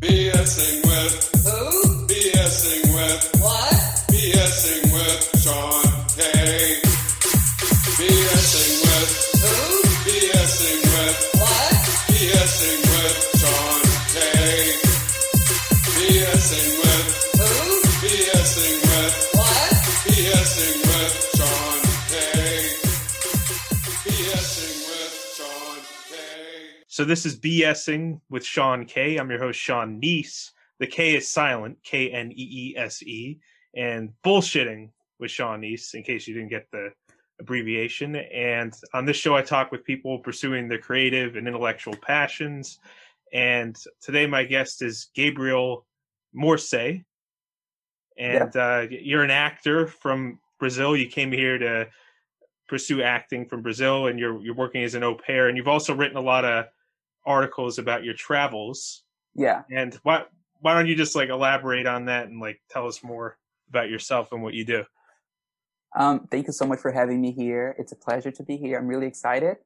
BSing with this is BSing with Sean K. I'm your host Sean Kneese. The K is silent, K N E E S E, and bullshitting with Sean Kneese. In case you didn't get the abbreviation. And on this show, I talk with people pursuing their creative and intellectual passions. And today, my guest is Gabriel Morse. And uh, you're an actor from Brazil. You came here to pursue acting from Brazil, and you're you're working as an au pair. And you've also written a lot of articles about your travels. Yeah. And why why don't you just like elaborate on that and like tell us more about yourself and what you do? Um, thank you so much for having me here. It's a pleasure to be here. I'm really excited.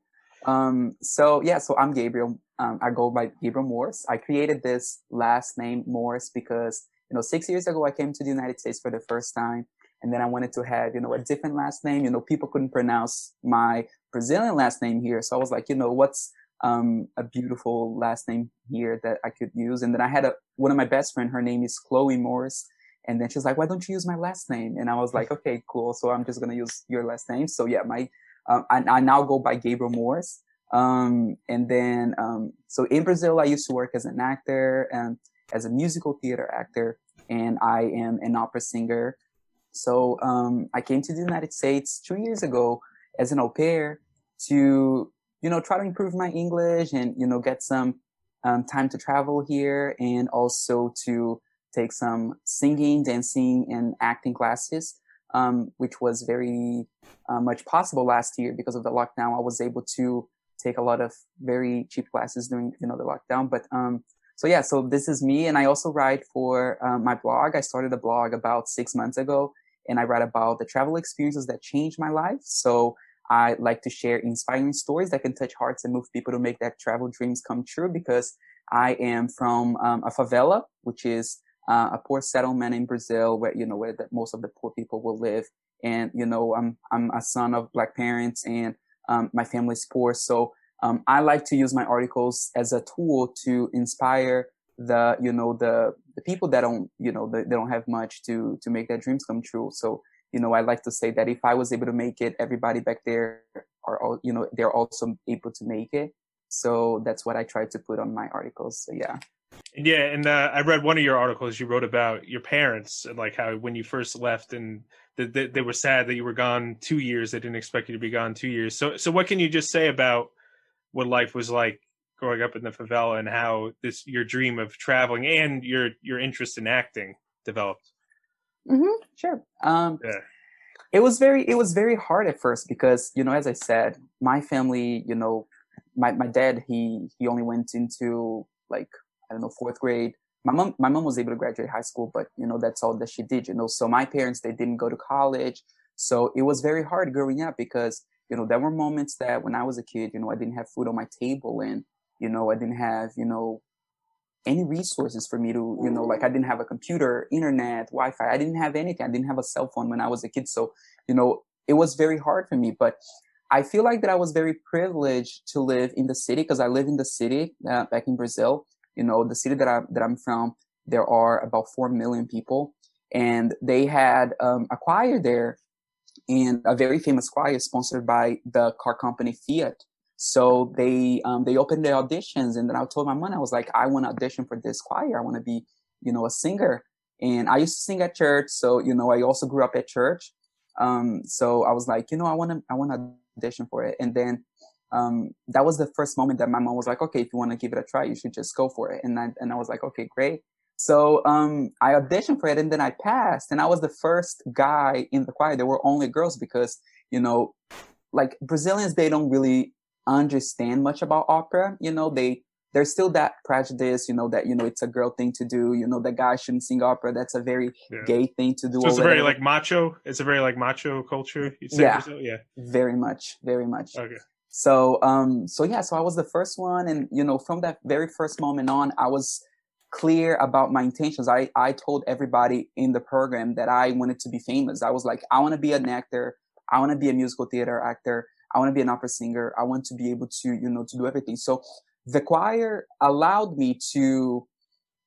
Um, so yeah, so I'm Gabriel. Um, I go by Gabriel Morse. I created this last name Morse because, you know, six years ago I came to the United States for the first time. And then I wanted to have, you know, a different last name. You know, people couldn't pronounce my Brazilian last name here. So I was like, you know, what's, um, a beautiful last name here that I could use. And then I had a, one of my best friend, her name is Chloe Morris. And then she's like, why don't you use my last name? And I was like, okay, cool. So I'm just going to use your last name. So yeah, my, um, I, I now go by Gabriel Morris. Um, and then, um, so in Brazil, I used to work as an actor and as a musical theater actor, and I am an opera singer. So, um, I came to the United States two years ago as an au pair to, you know, try to improve my English and, you know, get some, um, time to travel here and also to, take some singing, dancing, and acting classes, um, which was very uh, much possible last year because of the lockdown. I was able to take a lot of very cheap classes during you know the lockdown. But um, so yeah, so this is me, and I also write for um, my blog. I started a blog about six months ago, and I write about the travel experiences that changed my life. So I like to share inspiring stories that can touch hearts and move people to make their travel dreams come true. Because I am from um, a favela, which is uh, a poor settlement in Brazil where, you know, where the, most of the poor people will live. And, you know, I'm, I'm a son of black parents and, um, my family's poor. So, um, I like to use my articles as a tool to inspire the, you know, the, the people that don't, you know, they, they don't have much to, to make their dreams come true. So, you know, I like to say that if I was able to make it, everybody back there are all, you know, they're also able to make it. So that's what I try to put on my articles. So yeah. Yeah, and uh, I read one of your articles you wrote about your parents and like how when you first left and that they, they were sad that you were gone two years. They didn't expect you to be gone two years. So, so what can you just say about what life was like growing up in the favela and how this your dream of traveling and your your interest in acting developed? Mm-hmm, sure. Um, Yeah. it was very it was very hard at first because you know as i said my family you know my, my dad he he only went into like i don't know fourth grade my mom my mom was able to graduate high school but you know that's all that she did you know so my parents they didn't go to college so it was very hard growing up because you know there were moments that when i was a kid you know i didn't have food on my table and you know i didn't have you know any resources for me to, you know, like I didn't have a computer, internet, Wi-Fi. I didn't have anything. I didn't have a cell phone when I was a kid. So, you know, it was very hard for me, but I feel like that I was very privileged to live in the city because I live in the city uh, back in Brazil. You know, the city that I that I'm from, there are about four million people, and they had um, a choir there, and a very famous choir sponsored by the car company Fiat. So they um, they opened the auditions, and then I told my mom I was like, I want to audition for this choir. I want to be, you know, a singer. And I used to sing at church, so you know, I also grew up at church. Um, so I was like, you know, I want to I want to audition for it. And then um, that was the first moment that my mom was like, okay, if you want to give it a try, you should just go for it. And I and I was like, okay, great. So um, I auditioned for it, and then I passed, and I was the first guy in the choir. There were only girls because you know, like Brazilians, they don't really understand much about opera. You know, they there's still that prejudice, you know, that you know it's a girl thing to do. You know, the guy shouldn't sing opera. That's a very Yeah. gay thing to do. So it's a very like macho. It's a very like macho culture. Yeah. Yeah. very much, very much. Okay. So, um, so yeah, so I was the first one, and you know, from that very first moment on, I was clear about my intentions. I, I told everybody in the program that I wanted to be famous. I was like, I want to be an actor. I want to be a musical theater actor. I want to be an opera singer. I want to be able to, you know, to do everything. So the choir allowed me to,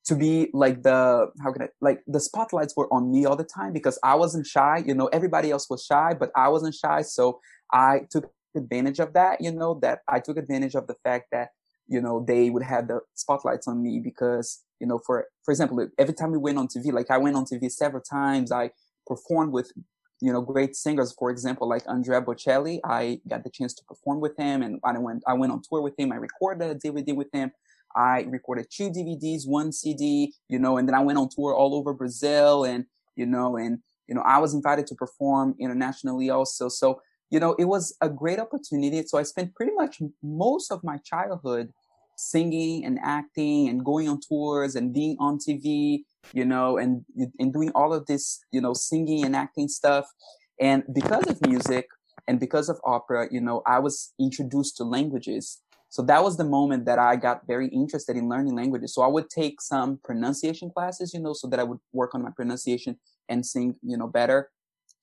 to be like the, how can I, like the spotlights were on me all the time because I wasn't shy. You know, everybody else was shy, but I wasn't shy. So I took advantage of that, you know, that I took advantage of the fact that, you know, they would have the spotlights on me because, you know, for, for example, every time we went on TV, like I went on TV several times, I performed with you know, great singers, for example, like Andrea Bocelli. I got the chance to perform with him and I went, I went on tour with him. I recorded a DVD with him. I recorded two DVDs, one CD, you know, and then I went on tour all over Brazil and, you know, and, you know, I was invited to perform internationally also. So, you know, it was a great opportunity. So I spent pretty much most of my childhood singing and acting and going on tours and being on TV, you know, and, and doing all of this, you know, singing and acting stuff. And because of music and because of opera, you know, I was introduced to languages. So that was the moment that I got very interested in learning languages. So I would take some pronunciation classes, you know, so that I would work on my pronunciation and sing, you know, better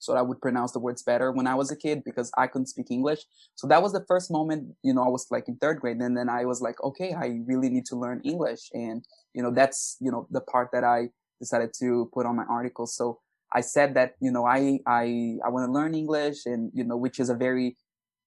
so I would pronounce the words better when I was a kid because I couldn't speak English. So that was the first moment, you know, I was like in third grade. And then I was like, okay, I really need to learn English. And, you know, that's, you know, the part that I decided to put on my article. So I said that, you know, I, I, I want to learn English and, you know, which is a very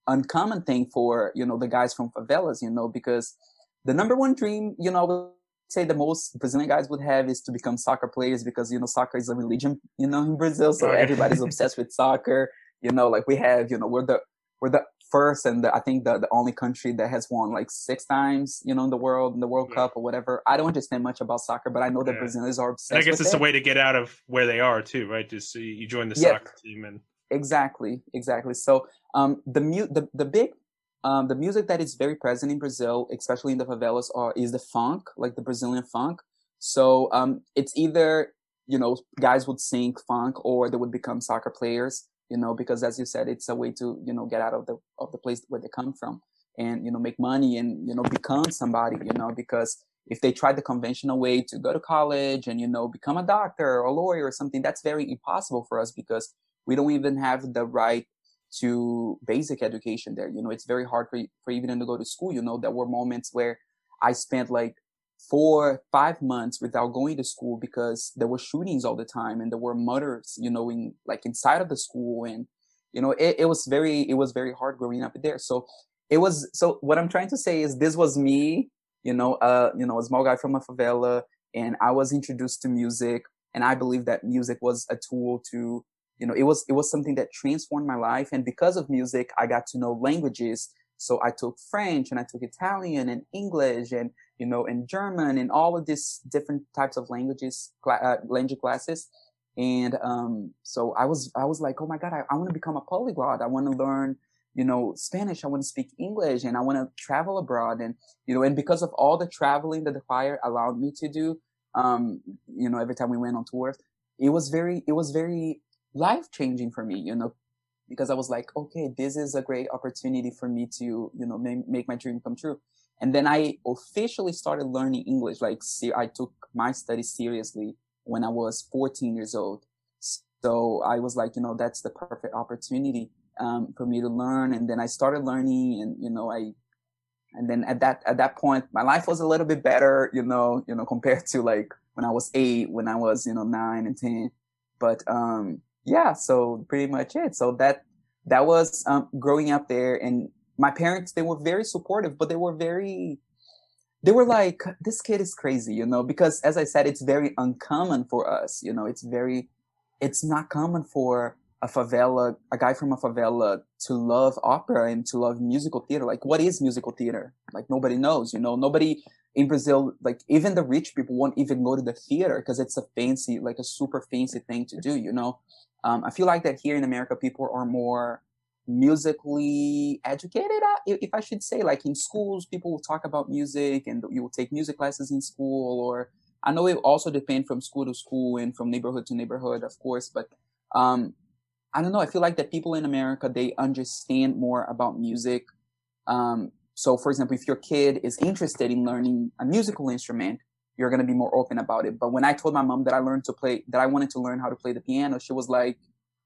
uncommon thing for, you know, the guys from favelas, you know, because the number one dream, you know, say the most Brazilian guys would have is to become soccer players because you know soccer is a religion, you know, in Brazil. So everybody's obsessed with soccer. You know, like we have, you know, we're the we're the first and the, I think the, the only country that has won like six times, you know, in the world, in the World yeah. Cup or whatever. I don't understand much about soccer, but I know that yeah. Brazilians are obsessed. And I guess it's it. a way to get out of where they are too, right? Just you join the yeah. soccer team and exactly, exactly. So um, the mu- the the big um, the music that is very present in Brazil, especially in the favelas, are is the funk, like the Brazilian funk. So um, it's either you know guys would sing funk or they would become soccer players. You know, because as you said, it's a way to you know get out of the of the place where they come from and you know make money and you know become somebody. You know, because if they try the conventional way to go to college and you know become a doctor or a lawyer or something, that's very impossible for us because we don't even have the right to basic education there. You know, it's very hard for, for even to go to school. You know, there were moments where I spent like four, five months without going to school because there were shootings all the time and there were murders, you know, in like inside of the school. And, you know, it, it was very, it was very hard growing up there. So it was, so what I'm trying to say is this was me, you know, uh, you know, a small guy from a favela and I was introduced to music and I believe that music was a tool to you know, it was, it was something that transformed my life. And because of music, I got to know languages. So I took French and I took Italian and English and, you know, and German and all of these different types of languages, uh, language classes. And, um, so I was, I was like, oh my God, I, I want to become a polyglot. I want to learn, you know, Spanish. I want to speak English and I want to travel abroad. And, you know, and because of all the traveling that the choir allowed me to do, um, you know, every time we went on tours, it was very, it was very life changing for me, you know, because I was like, okay, this is a great opportunity for me to, you know, make, make my dream come true. And then I officially started learning English. Like, I took my studies seriously when I was 14 years old. So I was like, you know, that's the perfect opportunity um, for me to learn. And then I started learning, and you know, I, and then at that at that point, my life was a little bit better, you know, you know, compared to like when I was eight, when I was you know nine and ten. But um, yeah, so pretty much it. So that that was um, growing up there, and my parents they were very supportive, but they were very they were like, this kid is crazy, you know, because as I said, it's very uncommon for us, you know, it's very, it's not common for a favela, a guy from a favela to love opera and to love musical theater. Like, what is musical theater? Like, nobody knows, you know, nobody in Brazil, like, even the rich people won't even go to the theater because it's a fancy, like a super fancy thing to do, you know? Um, I feel like that here in America, people are more musically educated, uh, if I should say. Like in schools, people will talk about music and you will take music classes in school. Or I know it also depends from school to school and from neighborhood to neighborhood, of course. But um, I don't know. I feel like that people in America they understand more about music. Um, so, for example, if your kid is interested in learning a musical instrument, you're going to be more open about it. But when I told my mom that I learned to play, that I wanted to learn how to play the piano, she was like,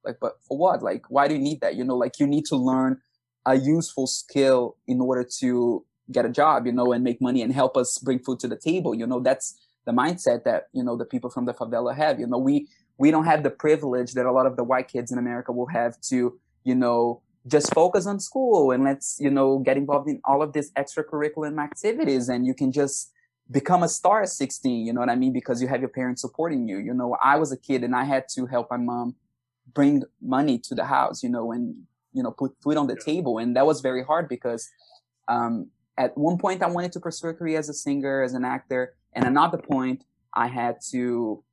like, but for what? Like, why do you need that? You know, like you need to learn a useful skill in order to get a job, you know, and make money and help us bring food to the table. You know, that's the mindset that, you know, the people from the favela have. You know, we, we don't have the privilege that a lot of the white kids in America will have to, you know, just focus on school and let's, you know, get involved in all of these extracurricular activities and you can just become a star at 16, you know what I mean? Because you have your parents supporting you. You know, I was a kid and I had to help my mom bring money to the house, you know, and, you know, put food on the table. And that was very hard because, um, at one point I wanted to pursue a career as a singer, as an actor. And another point I had to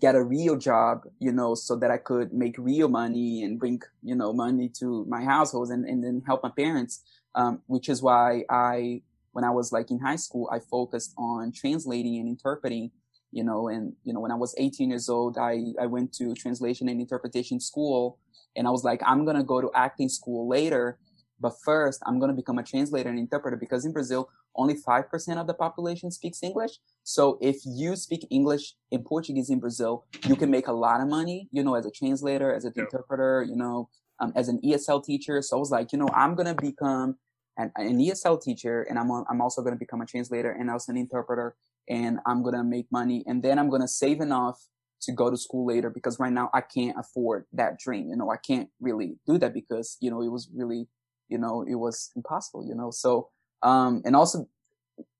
get a real job, you know, so that I could make real money and bring, you know, money to my household and, and then help my parents. Um, which is why I, when I was like in high school, I focused on translating and interpreting, you know, and, you know, when I was 18 years old, I, I went to translation and interpretation school and I was like, I'm going to go to acting school later but first, I'm going to become a translator and interpreter because in Brazil, only 5% of the population speaks English. So if you speak English and Portuguese in Brazil, you can make a lot of money, you know, as a translator, as an yeah. interpreter, you know, um, as an ESL teacher. So I was like, you know, I'm going to become an, an ESL teacher and I'm, a, I'm also going to become a translator and also an interpreter and I'm going to make money. And then I'm going to save enough to go to school later because right now I can't afford that dream. You know, I can't really do that because, you know, it was really you know, it was impossible, you know. So, um, and also,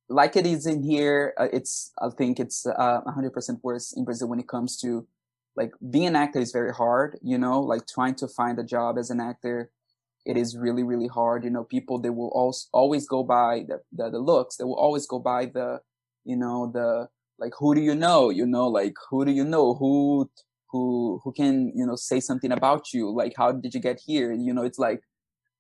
like it is in here, uh, it's, I think it's uh, 100% worse in Brazil when it comes to like being an actor is very hard, you know, like trying to find a job as an actor. It is really, really hard. You know, people, they will also always go by the, the, the looks. They will always go by the, you know, the, like, who do you know? You know, like, who do you know? Who, who, who can, you know, say something about you? Like, how did you get here? You know, it's like,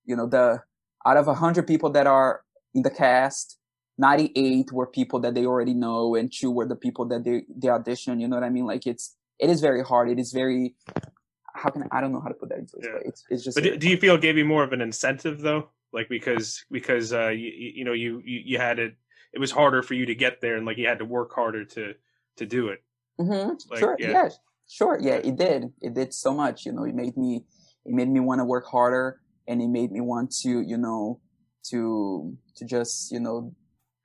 you know, the out of a hundred people that are in the cast, 98 were people that they already know and two were the people that they, they audition. You know what I mean? Like it's, it is very hard. It is very, how can I, I don't know how to put that into yeah. It's, it's just, but do you feel it gave you more of an incentive though? Like, because, because, uh, you, you know, you, you, you had it, it was harder for you to get there and like you had to work harder to, to do it. Mm-hmm. Like, sure. Yeah. yeah. Sure. Yeah, it did. It did so much, you know, it made me, it made me want to work harder and it made me want to you know to to just you know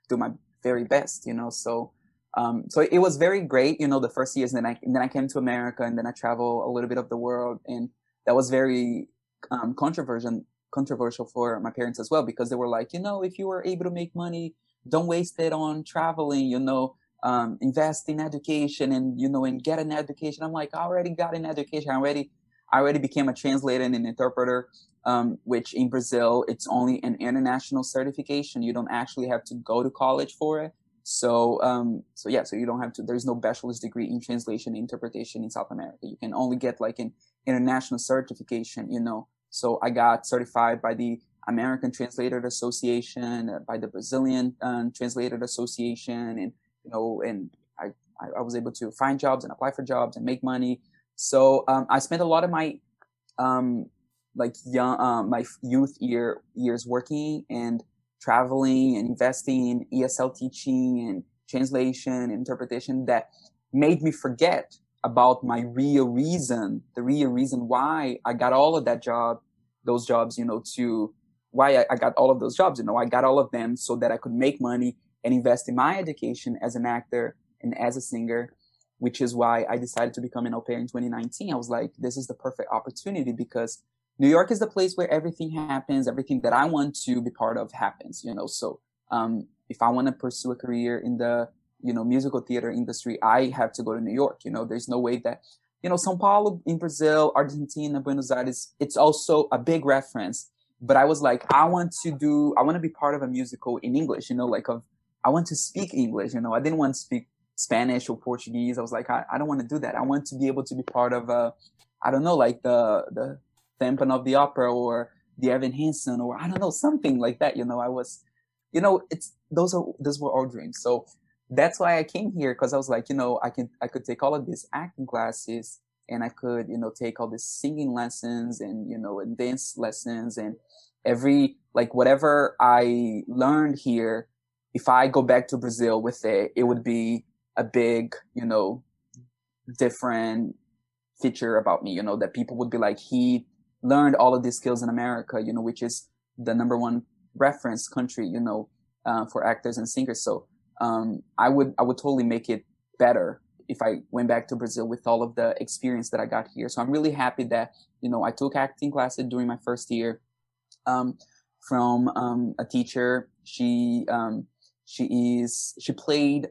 do my very best you know so um, so it was very great you know the first years and then I and then I came to America and then I travel a little bit of the world and that was very um, controversial controversial for my parents as well because they were like you know if you were able to make money don't waste it on traveling you know um, invest in education and you know and get an education. I'm like i already got an education. I already i already became a translator and an interpreter um, which in Brazil, it's only an international certification. You don't actually have to go to college for it. So, um, so yeah, so you don't have to, there's no bachelor's degree in translation and interpretation in South America. You can only get like an international certification, you know. So I got certified by the American Translator Association, uh, by the Brazilian um, Translator Association, and, you know, and I, I, was able to find jobs and apply for jobs and make money. So, um, I spent a lot of my, um, like young um, my youth year years working and traveling and investing in ESL teaching and translation and interpretation that made me forget about my real reason, the real reason why I got all of that job, those jobs, you know, to why I, I got all of those jobs, you know, I got all of them so that I could make money and invest in my education as an actor and as a singer, which is why I decided to become an au pair in 2019. I was like, this is the perfect opportunity because New York is the place where everything happens. Everything that I want to be part of happens, you know. So, um, if I want to pursue a career in the, you know, musical theater industry, I have to go to New York. You know, there's no way that, you know, São Paulo in Brazil, Argentina, Buenos Aires, it's also a big reference. But I was like, I want to do, I want to be part of a musical in English, you know, like of, I want to speak English, you know, I didn't want to speak Spanish or Portuguese. I was like, I, I don't want to do that. I want to be able to be part of a, I don't know, like the, the, Phantom of the Opera or the Evan Hansen or I don't know, something like that. You know, I was, you know, it's, those are, those were all dreams. So that's why I came here because I was like, you know, I can, I could take all of these acting classes and I could, you know, take all these singing lessons and, you know, and dance lessons and every, like whatever I learned here, if I go back to Brazil with it, it would be a big, you know, different feature about me, you know, that people would be like, he learned all of these skills in America, you know, which is the number one reference country, you know, uh, for actors and singers. So, um, I would, I would totally make it better if I went back to Brazil with all of the experience that I got here. So I'm really happy that, you know, I took acting classes during my first year, um, from, um, a teacher. She, um, she is, she played,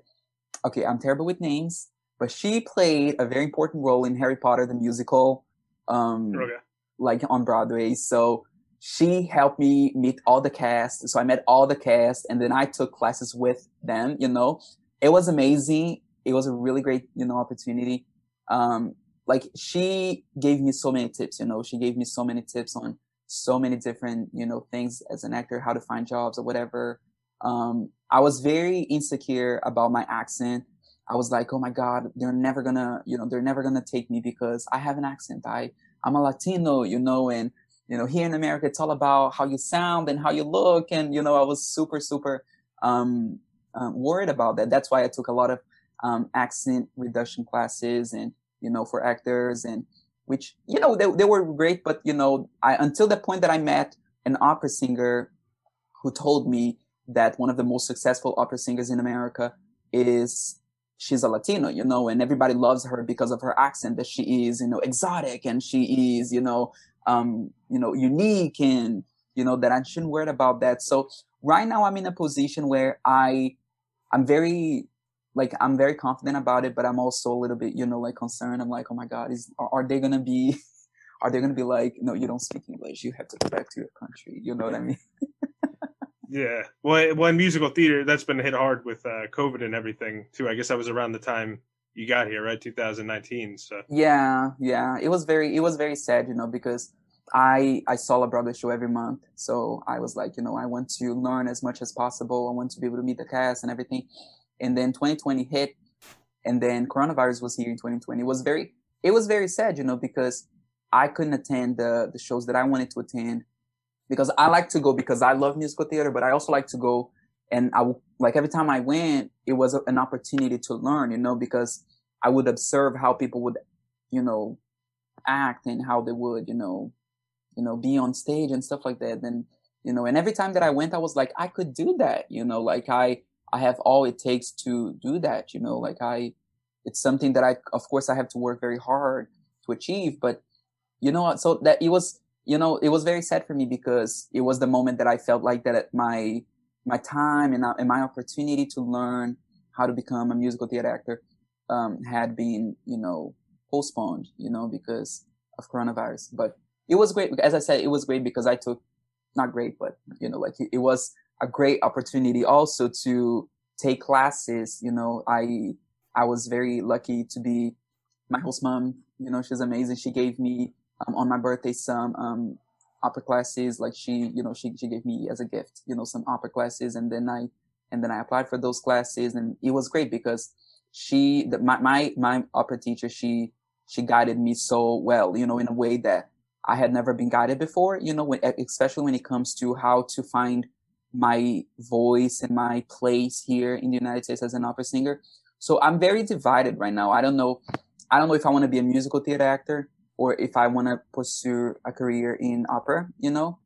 okay, I'm terrible with names, but she played a very important role in Harry Potter, the musical, um, Okay. like on Broadway. So she helped me meet all the cast. So I met all the cast and then I took classes with them, you know. It was amazing. It was a really great, you know, opportunity. Um, like she gave me so many tips, you know, she gave me so many tips on so many different, you know, things as an actor, how to find jobs or whatever. Um, I was very insecure about my accent. I was like, oh my God, they're never gonna, you know, they're never gonna take me because I have an accent. I, I'm a Latino, you know, and, you know, here in America, it's all about how you sound and how you look. And, you know, I was super, super, um, um worried about that. That's why I took a lot of, um, accent reduction classes and, you know, for actors and which, you know, they, they were great. But, you know, I, until the point that I met an opera singer who told me that one of the most successful opera singers in America is she's a Latino, you know, and everybody loves her because of her accent that she is, you know, exotic and she is, you know, um, you know, unique and, you know, that I shouldn't worry about that. So right now I'm in a position where I, I'm very, like, I'm very confident about it, but I'm also a little bit, you know, like concerned. I'm like, oh my God, is, are, are they to be, are they to be like, no, you don't speak English. You have to go back to your country. You know what I mean? Yeah. Well, well, in musical theater, that's been hit hard with uh, COVID and everything too. I guess that was around the time you got here, right? 2019. So Yeah, yeah. It was very it was very sad, you know, because I I saw a Broadway show every month. So I was like, you know, I want to learn as much as possible. I want to be able to meet the cast and everything. And then 2020 hit and then coronavirus was here in 2020. It was very it was very sad, you know, because I couldn't attend the the shows that I wanted to attend because I like to go because I love musical theater, but I also like to go and I like every time I went, it was a, an opportunity to learn, you know, because I would observe how people would, you know, act and how they would, you know, you know, be on stage and stuff like that. And, you know, and every time that I went, I was like, I could do that, you know, like I, I have all it takes to do that, you know, like I, it's something that I, of course, I have to work very hard to achieve, but you know what? So that it was, you know, it was very sad for me because it was the moment that I felt like that my, my time and, uh, and my opportunity to learn how to become a musical theater actor, um, had been, you know, postponed, you know, because of coronavirus. But it was great. As I said, it was great because I took, not great, but, you know, like it, it was a great opportunity also to take classes. You know, I, I was very lucky to be my host mom. You know, she's amazing. She gave me um, on my birthday some um, opera classes. Like she, you know, she she gave me as a gift, you know, some opera classes, and then I and then I applied for those classes, and it was great because she, the, my my my opera teacher, she she guided me so well, you know, in a way that I had never been guided before. You know, when, especially when it comes to how to find my voice and my place here in the United States as an opera singer. So I'm very divided right now. I don't know. I don't know if I want to be a musical theater actor or if I want to pursue a career in opera, you know,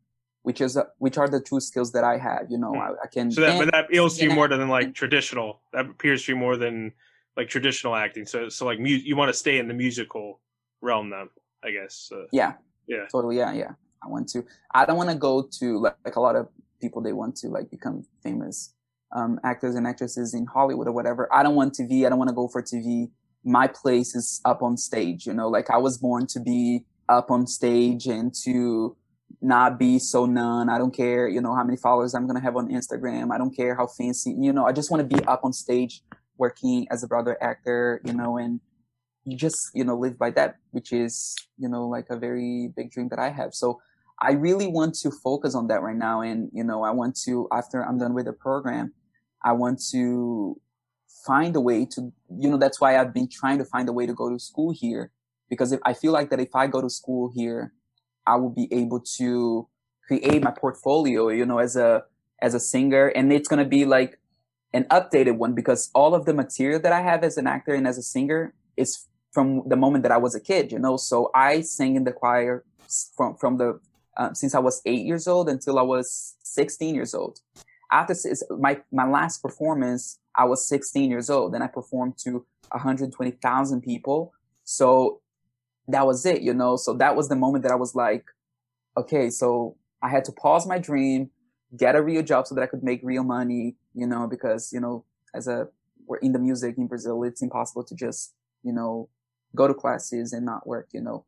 which is, uh, which are the two skills that I have, you know, I, I can. so that but that appeals to you more than like and- traditional. That appears to you more than like traditional acting. So so like mu- you want to stay in the musical realm then, I guess. Uh, Yeah. Yeah. Totally. Yeah. Yeah. I want to, I don't want to go to like, like a lot of people, they want to like become famous, um, actors and actresses in Hollywood or whatever. I don't want TV. I don't want to go for TV. My place is up on stage, you know, like I was born to be up on stage and to not be so none. I don't care, you know, how many followers I'm going to have on Instagram. I don't care how fancy, you know, I just want to be up on stage working as a Broadway actor, you know, and you just, you know, live by that, which is, you know, like a very big dream that I have. So I really want to focus on that right now. And, you know, I want to, after I'm done with the program, I want to find a way to, you know, that's why I've been trying to find a way to go to school here. Because if I feel like that if I go to school here, I will be able to create my portfolio, you know, as a, as a singer. And it's going to be like, an updated one because all of the material that I have as an actor and as a singer is from the moment that I was a kid, you know. So I sang in the choir from from the uh, since I was eight years old until I was 16 years old. After my my last performance, I was 16 years old, and I performed to 120,000 people. So that was it, you know. So that was the moment that I was like, okay, so I had to pause my dream, get a real job so that I could make real money, you know, because you know, as a we're in the music in Brazil, it's impossible to just you know go to classes and not work, you know,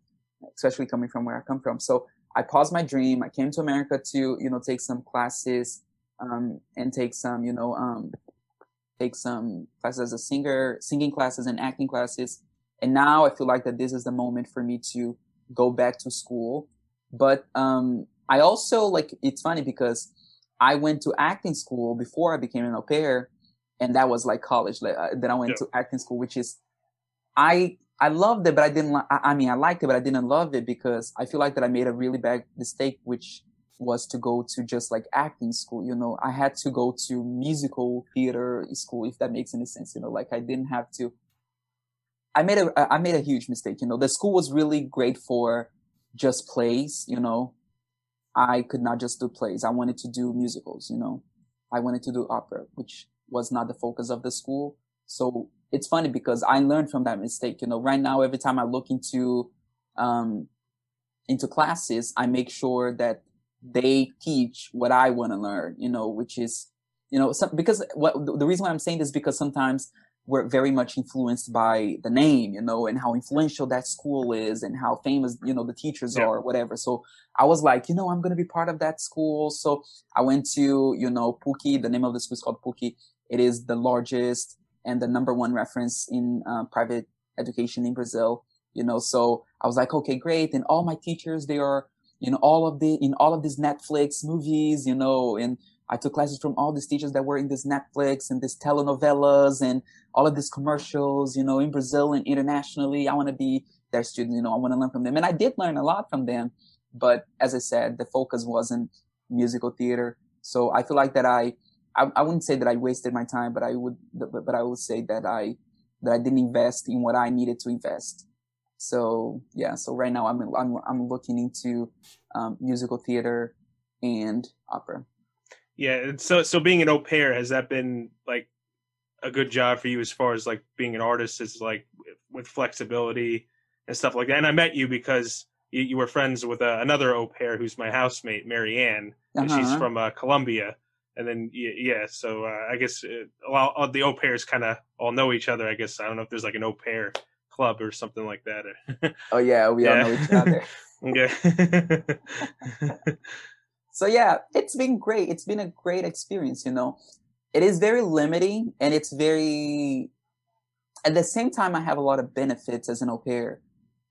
especially coming from where I come from. So I paused my dream. I came to America to, you know, take some classes, um, and take some, you know, um, take some classes as a singer, singing classes and acting classes. And now I feel like that this is the moment for me to go back to school. But, um, I also like, it's funny because I went to acting school before I became an au pair and that was like college. Like, uh, then I went yeah. to acting school, which is, I I loved it, but I didn't. Li- I mean, I liked it, but I didn't love it because I feel like that I made a really bad mistake, which was to go to just like acting school. You know, I had to go to musical theater school, if that makes any sense. You know, like I didn't have to. I made a I made a huge mistake. You know, the school was really great for just plays. You know, I could not just do plays. I wanted to do musicals. You know, I wanted to do opera, which was not the focus of the school. So it's funny because I learned from that mistake. You know, right now, every time I look into, um, into classes, I make sure that they teach what I want to learn, you know, which is, you know, some, because what the reason why I'm saying this is because sometimes we're very much influenced by the name, you know, and how influential that school is and how famous, you know, the teachers yeah. are, whatever. So I was like, you know, I'm going to be part of that school. So I went to, you know, PUC. The name of the school is called PUC. It is the largest and the number one reference in uh, private education in Brazil. You know, so I was like, okay, great. And all my teachers, they are, know, all of the in all of these Netflix movies, you know, and I took classes from all these teachers that were in this Netflix and these telenovelas and all of these commercials, you know, in Brazil and internationally. I want to be their student, you know, I want to learn from them. And I did learn a lot from them. But as I said, the focus wasn't musical theater. So I feel like that I I, I wouldn't say that I wasted my time, but I would, but, but I would say that I, that I didn't invest in what I needed to invest. So yeah, so right now I'm, I'm, I'm looking into, um, musical theater and opera. Yeah. So, so being an au pair, has that been like a good job for you as far as like being an artist is like with flexibility and stuff like that? And I met you because you, you were friends with uh, another au pair who's my housemate, Marianne, and uh-huh. she's from uh, Colombia and then yeah, so uh, I guess uh, well, all the au pairs kind of all know each other. I guess I don't know if there's like an au pair club or something like that. oh yeah, we yeah. all know each other. okay. so yeah, it's been great. It's been a great experience. You know, it is very limiting, and it's very. At the same time, I have a lot of benefits as an au pair.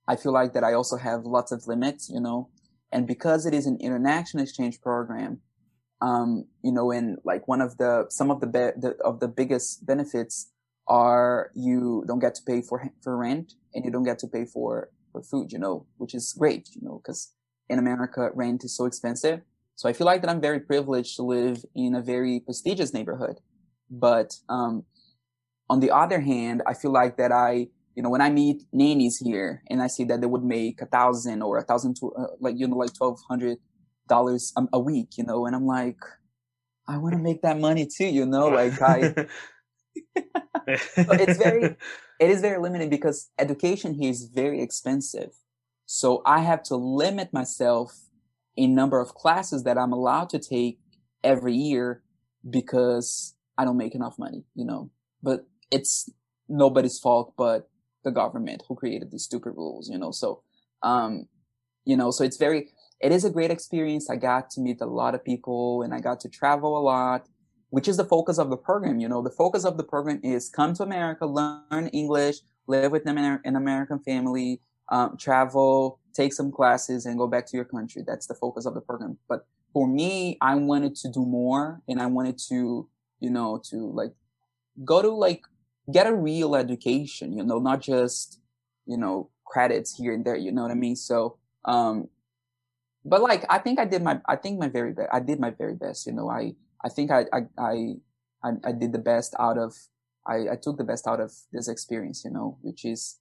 I feel like that I also have lots of limits. You know, and because it is an international exchange program um, you know, and like one of the, some of the, be- the, of the biggest benefits are you don't get to pay for, for rent and you don't get to pay for, for food, you know, which is great, you know, cause in America, rent is so expensive. So I feel like that I'm very privileged to live in a very prestigious neighborhood. But, um, on the other hand, I feel like that I, you know, when I meet nannies here and I see that they would make a thousand or a thousand to, uh, like, you know, like 1200 dollars a week, you know, and I'm like, I want to make that money too, you know, like I, it's very, it is very limiting because education here is very expensive. So I have to limit myself in number of classes that I'm allowed to take every year because I don't make enough money, you know, but it's nobody's fault but the government who created these stupid rules, you know, so, um, you know, so it's very, it is a great experience. I got to meet a lot of people and I got to travel a lot, which is the focus of the program. You know, the focus of the program is come to America, learn English, live with an American family, um, travel, take some classes and go back to your country. That's the focus of the program. But for me, I wanted to do more and I wanted to, you know, to like go to like get a real education, you know, not just, you know, credits here and there, you know what I mean? So, um, but like I think I did my I think my very best. I did my very best. You know, I I think I I I, I, did the best out of I, I took the best out of this experience, you know, which is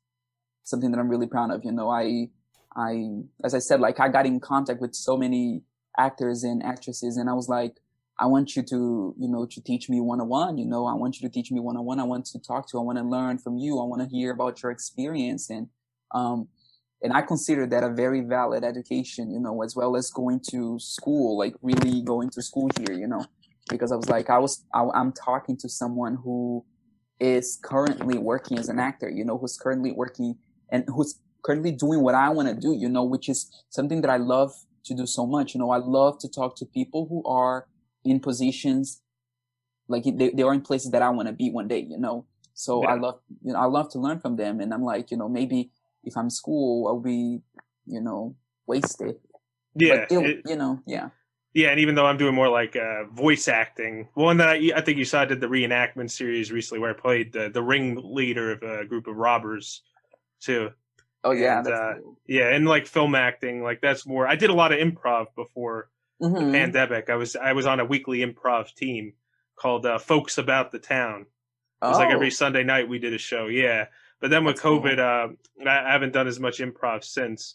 something that I'm really proud of. You know, I I as I said, like I got in contact with so many actors and actresses, and I was like, I want you to, you know, to teach me one on one. You know, I want you to teach me one on one. I want to talk to. I want to learn from you. I want to hear about your experience, and um, and I consider that a very valid education. You know, as well as going to school, like really going to school here. You know, because I was like, I was, I, I'm talking to someone who is currently working as an actor. You know, who's currently working and who's currently doing what I want to do. You know, which is something that I love to do so much. You know, I love to talk to people who are in positions like they, they are in places that I want to be one day, you know. So Yeah. I love you know I love to learn from them, and I'm like you know maybe if I'm school I'll be you know wasted. Yeah, it- you know yeah yeah, and even though I'm doing more like uh, voice acting, one that I, I think you saw I did the reenactment series recently where I played the the ringleader of a group of robbers too. oh yeah And, that's uh, cool. Yeah, and like film acting, like that's more. I did a lot of improv before Mhm. pandemic. I was I was on a weekly improv team called uh, Folks About the Town. It was like Oh, every Sunday night we did a show. Yeah, but then with That's cool. COVID, uh, I I haven't done as much improv since.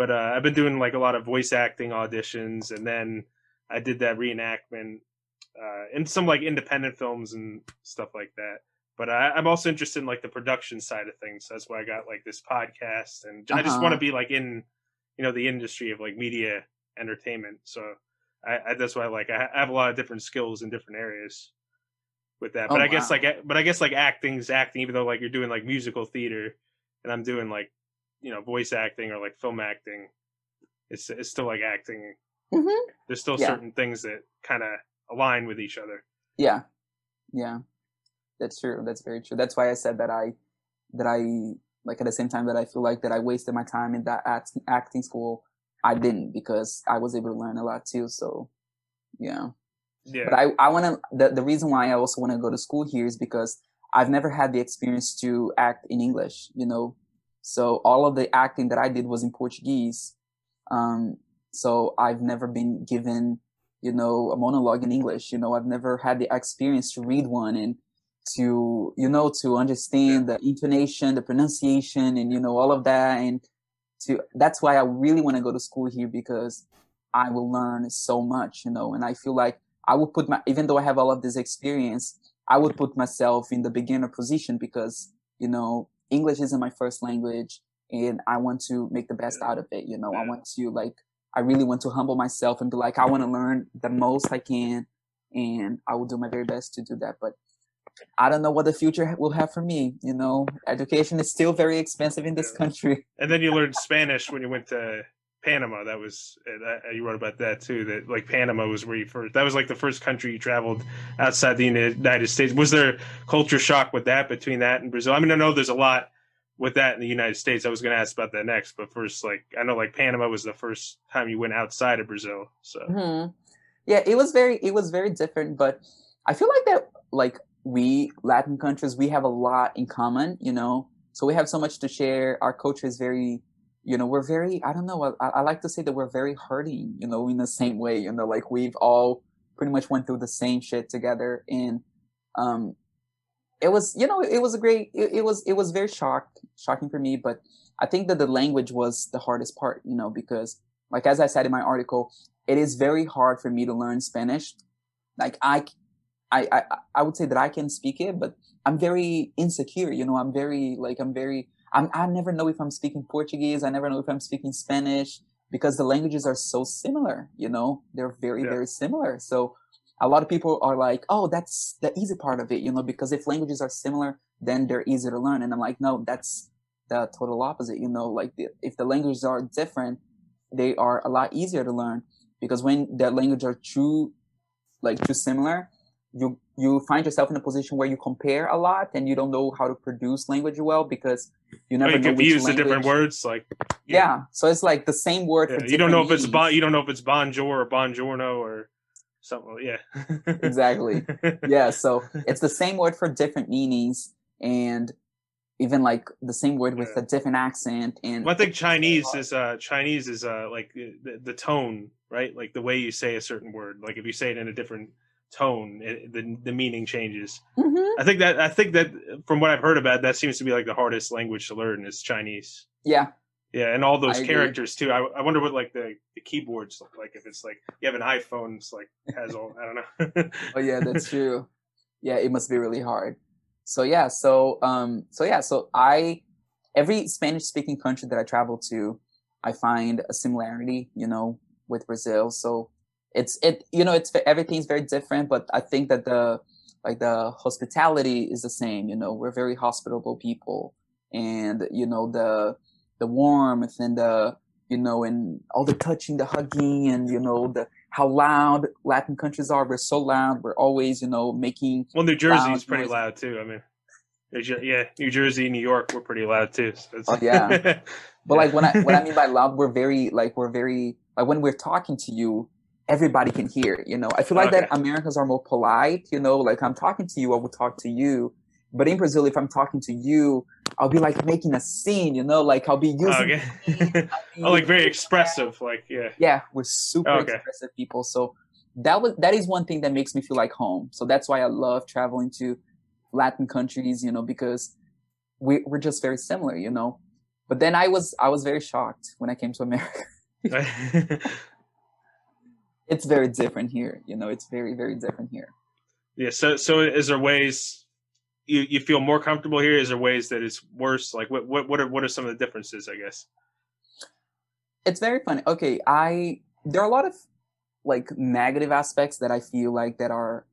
But uh, I've been doing like a lot of voice acting auditions, and then I did that reenactment uh, in some like independent films and stuff like that. But I, I'm also interested in like the production side of things. That's why I got like this podcast, and I just Uh-huh. want to be like in, you know, the industry of like media entertainment. So I, I that's why like I, have a lot of different skills in different areas with that. Oh, But I guess wow. like but I guess like acting's acting, even though like you're doing like musical theater, and I'm doing like you know voice acting or like film acting. It's it's still like acting. Mhm. There's still Yeah. certain things that kind of align with each other. yeah yeah that's true that's very true that's why I said that I that I like at the same time that I feel like that I wasted my time in that act, acting school I didn't because I was able to learn a lot too so yeah Yeah. but I, I want to, the, the reason why I also want to go to school here is because I've never had the experience to act in English, you know? So all of the acting that I did was in Portuguese. Um, so I've never been given, you know, a monologue in English, you know, I've never had the experience to read one and to, you know, to understand the intonation, the pronunciation and, you know, all of that. And to, that's why I really want to go to school here because I will learn so much, you know, and I feel like I would put my, even though I have all of this experience, I would put myself in the beginner position because, you know, English isn't my first language and I want to make the best out of it. You know, I want to like, I really want to humble myself and be like, I want to learn the most I can and I will do my very best to do that. But I don't know what the future will have for me. You know, education is still very expensive in this country. and then you learned Spanish when you went to Panama. That was uh, you wrote about that too. That like Panama was where you first. That was like the first country you traveled outside the United States. Was there culture shock with that between that and Brazil? I mean, I know there's a lot with that in the United States. I was going to ask about that next, but first, like I know like Panama was the first time you went outside of Brazil. So hmm Yeah, it was very it was very different, but I feel like that like we Latin countries we have a lot in common, you know. So we have so much to share. Our culture is very, you know, we're very I don't know. I, I like to say that we're very hurting, you know, in the same way, you know, like we've all pretty much went through the same shit together, and um, it was you know it was a great it, it was it was very shock shocking for me, but I think that the language was the hardest part, you know, because like as I said in my article, it is very hard for me to learn Spanish. Like I, I, I, I would say that I can speak it, but I'm very insecure. You know, I'm very like I'm very. I'm, I never know if I'm speaking Portuguese. I never know if I'm speaking Spanish because the languages are so similar. You know, they're very Yeah. very similar. So a lot of people are like, "Oh, that's the easy part of it," you know, because if languages are similar, then they're easy to learn. And I'm like, no, that's the total opposite. You know, like the, if the languages are different, they are a lot easier to learn because when the language are too like too similar you you find yourself in a position where you compare a lot and you don't know how to produce language well because you never you know the different words? Like yeah so it's like the same word yeah, you don't know if it's bon, you don't know if it's bonjour or bongiorno or something. Yeah, exactly yeah so it's the same word for different meanings and even like the same word with Yeah. a different accent and Well, I think Chinese is uh Chinese is uh like the, the tone, right? Like the way you say a certain word. Like if you say it in a different tone, it, the the meaning changes. hmm I think that I think that from what I've heard about, that seems to be like the hardest language to learn is Chinese. Yeah, Yeah, and all those I agree. characters too. I, I wonder what like the, the keyboards look like. If it's like you have an iPhone, it's like has all I don't know. Oh yeah, that's true. Yeah, it must be really hard. So yeah, so um so yeah, so I every Spanish speaking country that I travel to, I find a similarity, you know, with Brazil. So it's it you know, it's everything's very different, but I think that the like the hospitality is the same, you know, we're very hospitable people and you know the the warmth and the you know and all the touching, the hugging and you know the how loud Latin countries are. We're so loud. We're always, you know, making. well, New jersey Loud pretty noise. loud too. I mean, yeah, New Jersey, New York, we're pretty loud too. So Oh, yeah. But like when I what I mean by loud, we're very like we're very like when we're talking to you, everybody can hear. You know, I feel like that Americans are more polite. You know, like I'm talking to you, I will talk to you. But in Brazil, if I'm talking to you, I'll be like making a scene. You know, like I'll be using. okay. Be- oh, like very expressive. Like yeah. yeah we're super Okay. expressive people so that was that is one thing that makes me feel like home so that's why i love traveling to latin countries you know because we, we're just very similar you know but then i was i was very shocked when i came to america it's very different here you know it's very very different here yeah. So so is there ways you, you feel more comfortable here? Is there ways that it's worse? Like what what what are what are some of the differences? I guess. it's very funny okay i there are a lot of like negative aspects that i feel like that are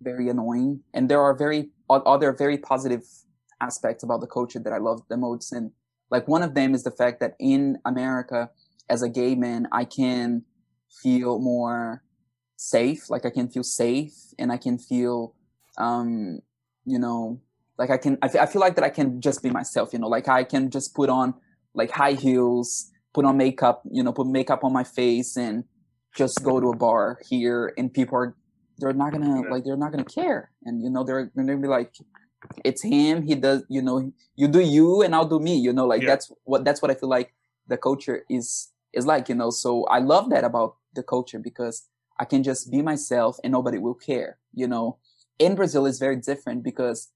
very annoying and there are very other very positive aspects about the culture that i love the most and like one of them is the fact that in america as a gay man i can feel more safe like i can feel safe and i can feel um you know like i can I feel like that i can just be myself you know like i can just put on like high heels put on makeup, you know, put makeup on my face and just go to a bar here and people are they're not gonna like they're not gonna care. And you know, they're gonna be like, it's him, he does you know, you do you and I'll do me, you know, like Yeah. that's what that's what I feel like the culture is is like, you know. So I love that about the culture because I can just be myself and nobody will care, you know. In Brazil is very different because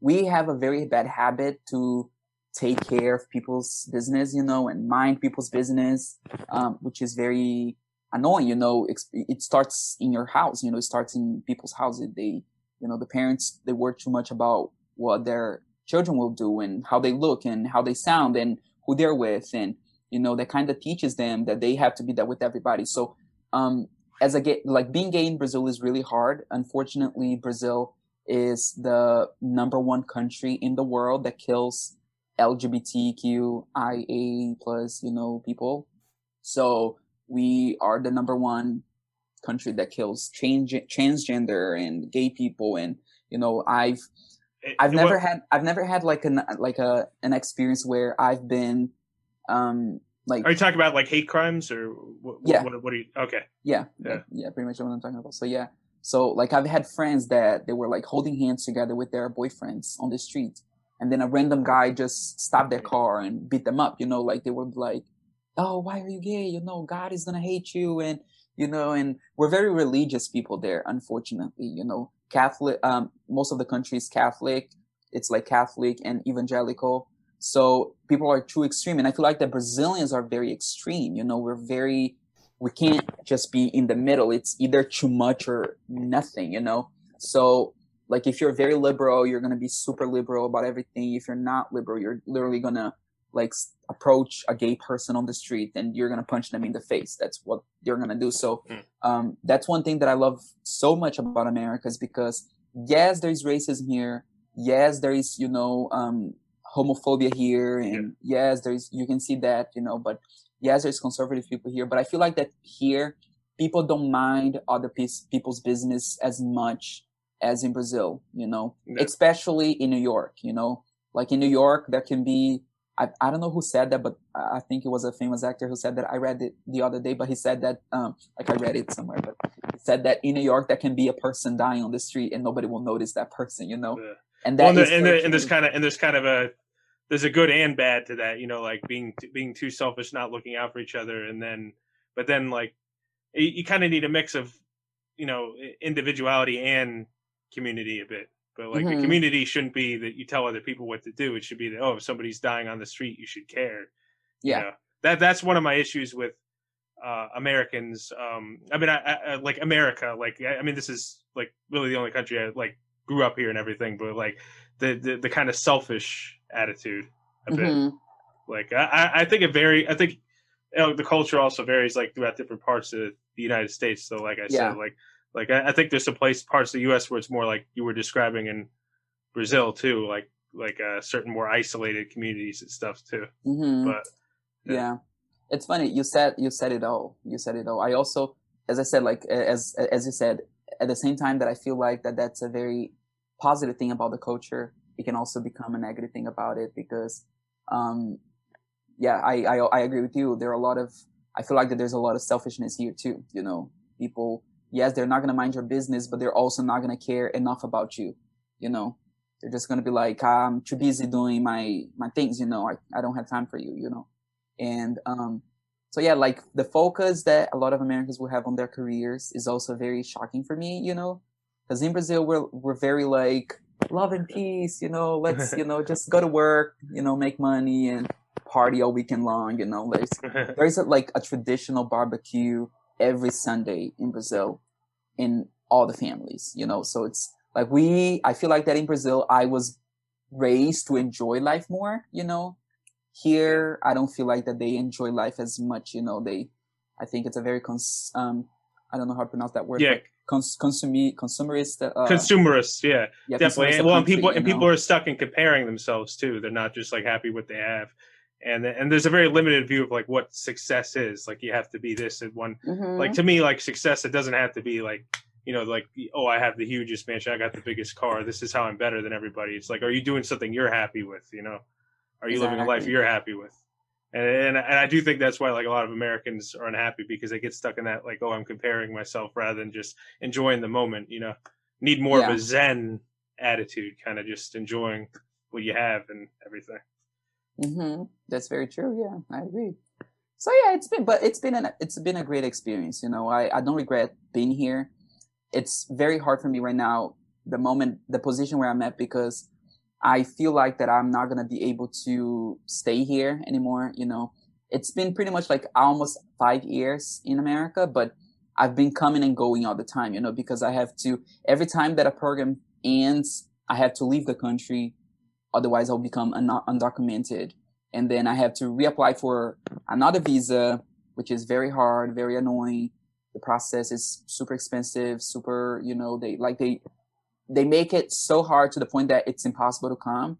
we have a very bad habit to take care of people's business, you know, and mind people's business, um, which is very annoying, you know. It starts in your house, you know, it starts in people's houses. They, you know, the parents, they worry too much about what their children will do and how they look and how they sound and who they're with. And, you know, that kind of teaches them that they have to be that with everybody. So, um, as a gay, like being gay in Brazil is really hard. Unfortunately, Brazil is the number one country in the world that kills LGBTQIA plus, you know, people. So we are the number one country that kills trans transgender and gay people. And, you know, I've, I've What- never had, I've never had like an, like a, an experience where I've been, um, like, Are you talking about like hate crimes or what? Yeah. What, what are you? Okay. yeah, Yeah. yeah, pretty much what I'm talking about. So yeah, so like I've had friends that they were like holding hands together with their boyfriends on the street, and then a random guy just stopped their car and beat them up. You know, like they were like, "Oh, why are you gay? You know, God is gonna hate you," and you know, and we're very religious people there. Unfortunately, you know, Catholic. Um, most of the country is Catholic. It's like Catholic and evangelical. So people are too extreme, and I feel like the Brazilians are very extreme. You know, we're very we can't just be in the middle. It's either too much or nothing, you know? So, like, if you're very liberal, you're going to be super liberal about everything. If you're not liberal, you're literally going to, like, approach a gay person on the street and you're going to punch them in the face. That's what you're going to do. So, Hmm. um, that's one thing that I love so much about America is because, yes, there's racism here. Yes, there is, you know, um, homophobia here. And yes, there's, you can see that, you know, but yes, there's conservative people here, but I feel like that here, people don't mind other piece, people's business as much as in Brazil, you know, Yeah. especially in New York, you know, like in New York, there can be, I, I don't know who said that, but I think it was a famous actor who said that. I read it the other day, but he said that, um, like I read it somewhere, but he said that in New York, there can be a person dying on the street and nobody will notice that person, you know, Yeah. and Well, that and, is there- and, there- and there's kind of and there's kind of a there's a good and bad to that. You know, like being being too selfish, not looking out for each other, and then but then like you, you kind of need a mix of you know individuality and community a bit. But like the Mhm. community shouldn't be that you tell other people what to do. It should be that oh, if somebody's dying on the street, you should care. you Yeah. know? that that's one of my issues with uh, Americans. Um, I mean, I, I, I- like America. Like, I, I mean, this is like really the only country I like grew up here and everything. But like the the, the kind of selfish attitude a bit. Mhm. Like, I, I- think it very. I think you know, the culture also varies like throughout different parts of the United States. So, like I Yeah. said, like like I, I think there's some place parts of the U.S. where it's more like you were describing in Brazil too, like like uh, certain more isolated communities and stuff too. Mhm. But yeah. yeah it's funny you said you said it all you said it all i also as i said like as as you said at the same time that i feel like that that's a very positive thing about the culture it can also become a negative thing about it because um yeah i i, I agree with you. There are a lot of i feel like that there's a lot of selfishness here too you know. People yes they're not going to mind your business but they're also not going to care enough about you you know. They're just going to be like i'm too busy doing my my things you know. I, I don't have time for you you know. And um so yeah like the focus that a lot of americans will have on their careers is also very shocking for me you know. Because in brazil we're we're very like love and peace you know let's you know just go to work you know make money and party all weekend long you know there's there's a, like a traditional barbecue every sunday in brazil in all the families you know so it's like we i feel like that in brazil i was raised to enjoy life more you know. Here i don't feel like that they enjoy life as much you know they i think it's a very cons um i don't know how to pronounce that word yeah, cons- consumi- consumerist uh, consumerist. Yeah, yeah, definitely. consumerist Well, and people and know? people are stuck in comparing themselves too. They're not just like happy what they have, and and there's a very limited view of like what success is. Like you have to be this at one. Mhm. Like to me, like success, it doesn't have to be like you know like oh I have the hugest mansion, I got the biggest car. This is how I'm better than everybody. It's like are you doing something you're happy with? You know, are you living a life you're happy with? And, and and I do think that's why like a lot of Americans are unhappy because they get stuck in that like oh I'm comparing myself rather than just enjoying the moment. You know, need more of a Zen attitude, kind of just enjoying what you have and everything. hmm That's very true. Yeah, I agree. So yeah, it's been, but it's been an, it's been a great experience. You know, I, I don't regret being here. It's very hard for me right now, the moment, the position where I'm at, because I feel like that I'm not gonna be able to stay here anymore. You know, it's been pretty much like almost five years in America, but I've been coming and going all the time. You know, because I have to every time that a program ends, I have to leave the country otherwise I'll become un- undocumented. And then I have to reapply for another visa, which is very hard, very annoying. The process is super expensive, super, you know, they like they, they make it so hard to the point that it's impossible to come.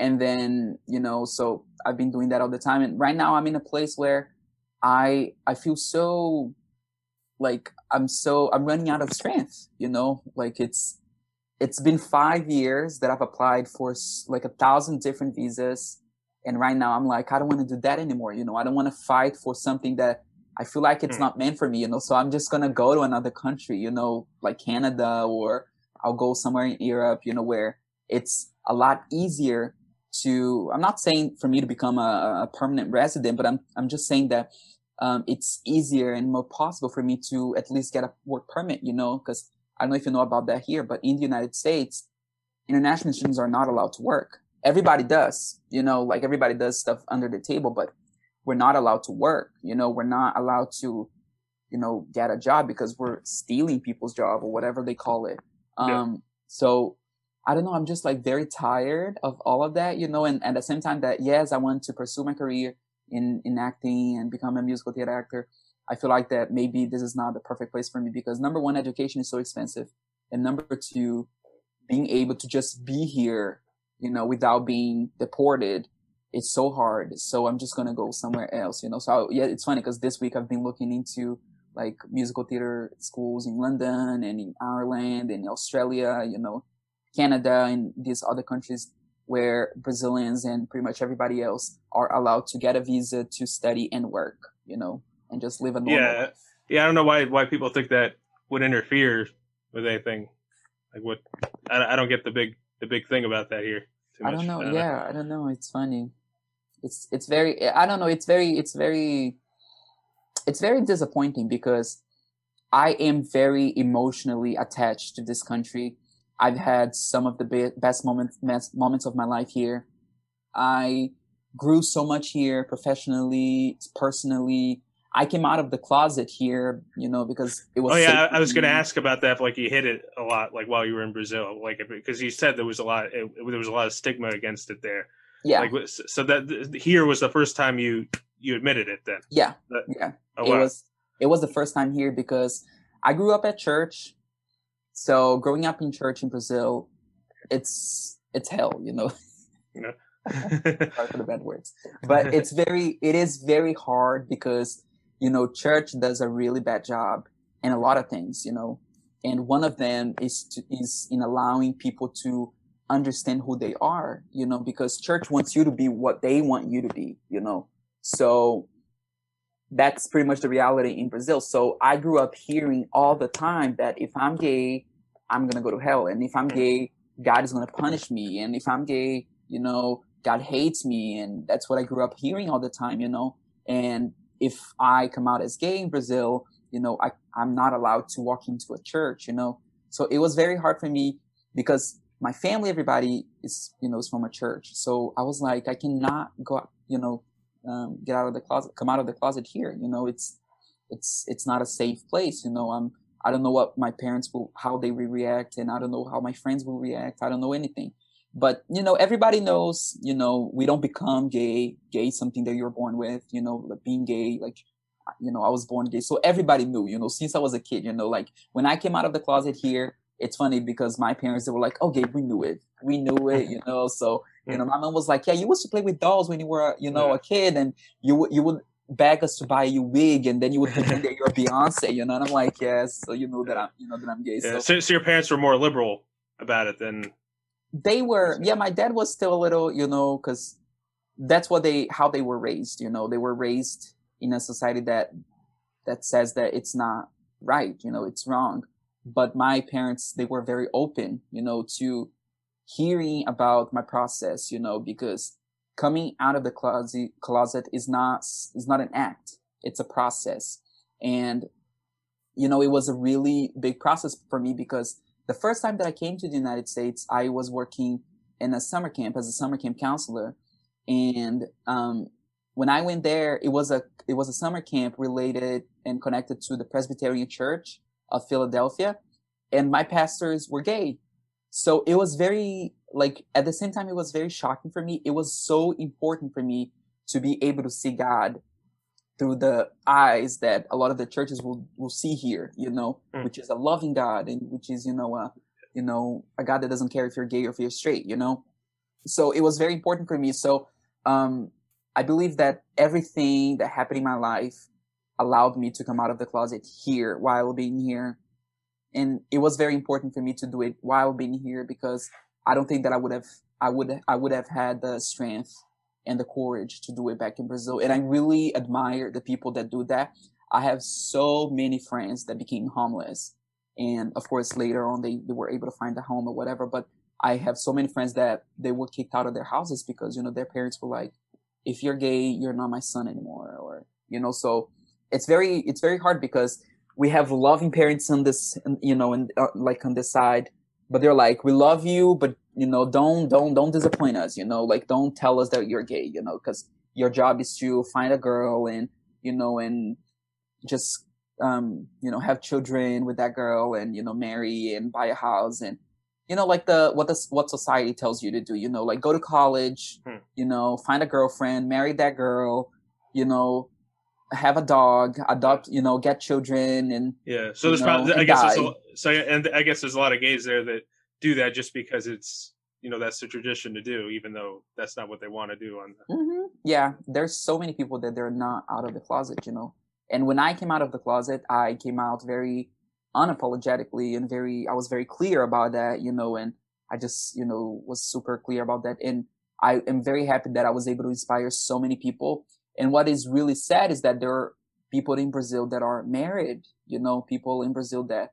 And then, you know, so I've been doing that all the time. And right now I'm in a place where I, I feel so like I'm so, I'm running out of strength, you know, like it's, it's been five years that I've applied for like a thousand different visas. And right now I'm like, I don't want to do that anymore. You know, I don't want to fight for something that I feel like it's Hmm. not meant for me, you know, so I'm just going to go to another country, you know, like Canada or I'll go somewhere in Europe, you know, where it's a lot easier to, I'm not saying for me to become a, a permanent resident, but I'm, I'm just saying that um, it's easier and more possible for me to at least get a work permit, you know, because I don't know if you know about that here, but in the United States, international students are not allowed to work. Everybody does, you know, like everybody does stuff under the table, but we're not allowed to work. You know, we're not allowed to, you know, get a job because we're stealing people's job or whatever they call it. Yeah. Um, so I don't know. I'm just like very tired of all of that, you know, and, and at the same time that, yes, I want to pursue my career in, in acting and become a musical theater actor. I feel like that maybe this is not the perfect place for me because number one, education is so expensive. And number two, being able to just be here, you know, without being deported, it's so hard. So I'm just to go somewhere else, you know? So yeah, it's funny because this week I've been looking into like musical theater schools in London and in Ireland and Australia, you know, Canada and these other countries where Brazilians and pretty much everybody else are allowed to get a visa to study and work, you know, and just live a normal Yeah, life. yeah. I don't know why why people think that would interfere with anything. Like what? I, I don't get the big the big thing about that here. I don't know. Uh, yeah, I don't know. It's funny. It's it's very. I don't know. It's very. It's very. It's very disappointing because I am very emotionally attached to this country. I've had some of the be- best moments moments of my life here. I grew so much here professionally, personally. I came out of the closet here, you know, because it was. Oh yeah, I, I was going to ask about that. If, like you hit it a lot, like while you were in Brazil, like because you said there was a lot, it, there was a lot of stigma against it there. Yeah, Like so that th- here was the first time you you admitted it. Then. yeah, That- yeah. Oh, it wow. was it was the first time here because I grew up at church. So growing up in church in Brazil, it's it's hell, you know. Sorry for the bad words, but it's very it is very hard because you know church does a really bad job in a lot of things, you know, and one of them is to, is in allowing people to understand who they are, you know, because church wants you to be what they want you to be, you know. So that's pretty much the reality in Brazil. So I grew up hearing all the time that if I'm gay, I'm gonna go to hell, and if I'm gay, God is gonna punish me, and if I'm gay, you know, God hates me, and that's what I grew up hearing all the time, you know. And if I come out as gay in Brazil, you know, I I'm not allowed to walk into a church, you know. So it was very hard for me because my family, everybody is, you know, is from a church. So I was like, I cannot go, you know, um, get out of the closet, come out of the closet here. You know, it's, it's, it's not a safe place. You know, I'm, I don't know what my parents will, how they will react, and I don't know how my friends will react. I don't know anything. But you know, everybody knows. You know, we don't become gay. Gay is something that you're born with. You know, like being gay, like you know, I was born gay, so everybody knew. You know, since I was a kid. You know, like when I came out of the closet here, it's funny because my parents they were like, "Okay, we knew it. We knew it." You know, so you know, mm-hmm. my mom was like, "Yeah, you used to play with dolls when you were, you know, Yeah. a kid, and you would you would beg us to buy you wig, and then you would pretend that you're Beyonce." You know, and I'm like, "Yes," so you know that I'm, you know, that I'm gay. Yeah, So so, so your parents were more liberal about it than they were, yeah. My dad was still a little, you know, because that's what they how they were raised. You know, they were raised in a society that that says that it's not right. You know, it's wrong. But my parents, they were very open, you know, to hearing about my process, you know, because coming out of the closet closet is not is not an act; it's a process. And you know, it was a really big process for me because the first time that I came to the United States, I was working in a summer camp as a summer camp counselor, and um, when I went there, it was a it was a summer camp related and connected to the Presbyterian Church of Philadelphia, and my pastors were gay, so it was very like at the same time it was very shocking for me. It was so important for me to be able to see God through the eyes that a lot of the churches will will see here, you know, Mm. which is a loving God and which is you know a you know a God that doesn't care if you're gay or if you're straight, you know. So it was very important for me. So um, I believe that everything that happened in my life allowed me to come out of the closet here while being here, and it was very important for me to do it while being here because I don't think that I would have I would I would have had the strength and the courage to do it back in Brazil. And I really admire the people that do that. I have so many friends that became homeless. And of course, later on, they, they were able to find a home or whatever. But I have so many friends that they were kicked out of their houses because, you know, their parents were like, if you're gay, you're not my son anymore. Or, you know, so it's very, it's very hard because we have loving parents on this, you know, and uh, like on this side, but they're like, we love you, but you know, don't don't don't disappoint us. You know, like don't tell us that you're gay. You know, because your job is to find a girl and you know and just um you know have children with that girl and you know marry and buy a house and you know like the what the what society tells you to do. You know, like go to college. Hmm. You know, find a girlfriend, marry that girl. You know, have a dog, adopt. You know, get children and yeah. So there's probably I guess a, so and I guess there's a lot of gays there that do that just because it's you know that's the tradition to do, even though that's not what they want to do. On hmm Yeah, there's so many people that they're not out of the closet, you know. And when I came out of the closet, I came out very unapologetically and very, I was very clear about that, you know, and I just, you know, was super clear about that. And I am very happy that I was able to inspire so many people. And what is really sad is that there are people in Brazil that are married, you know, people in Brazil that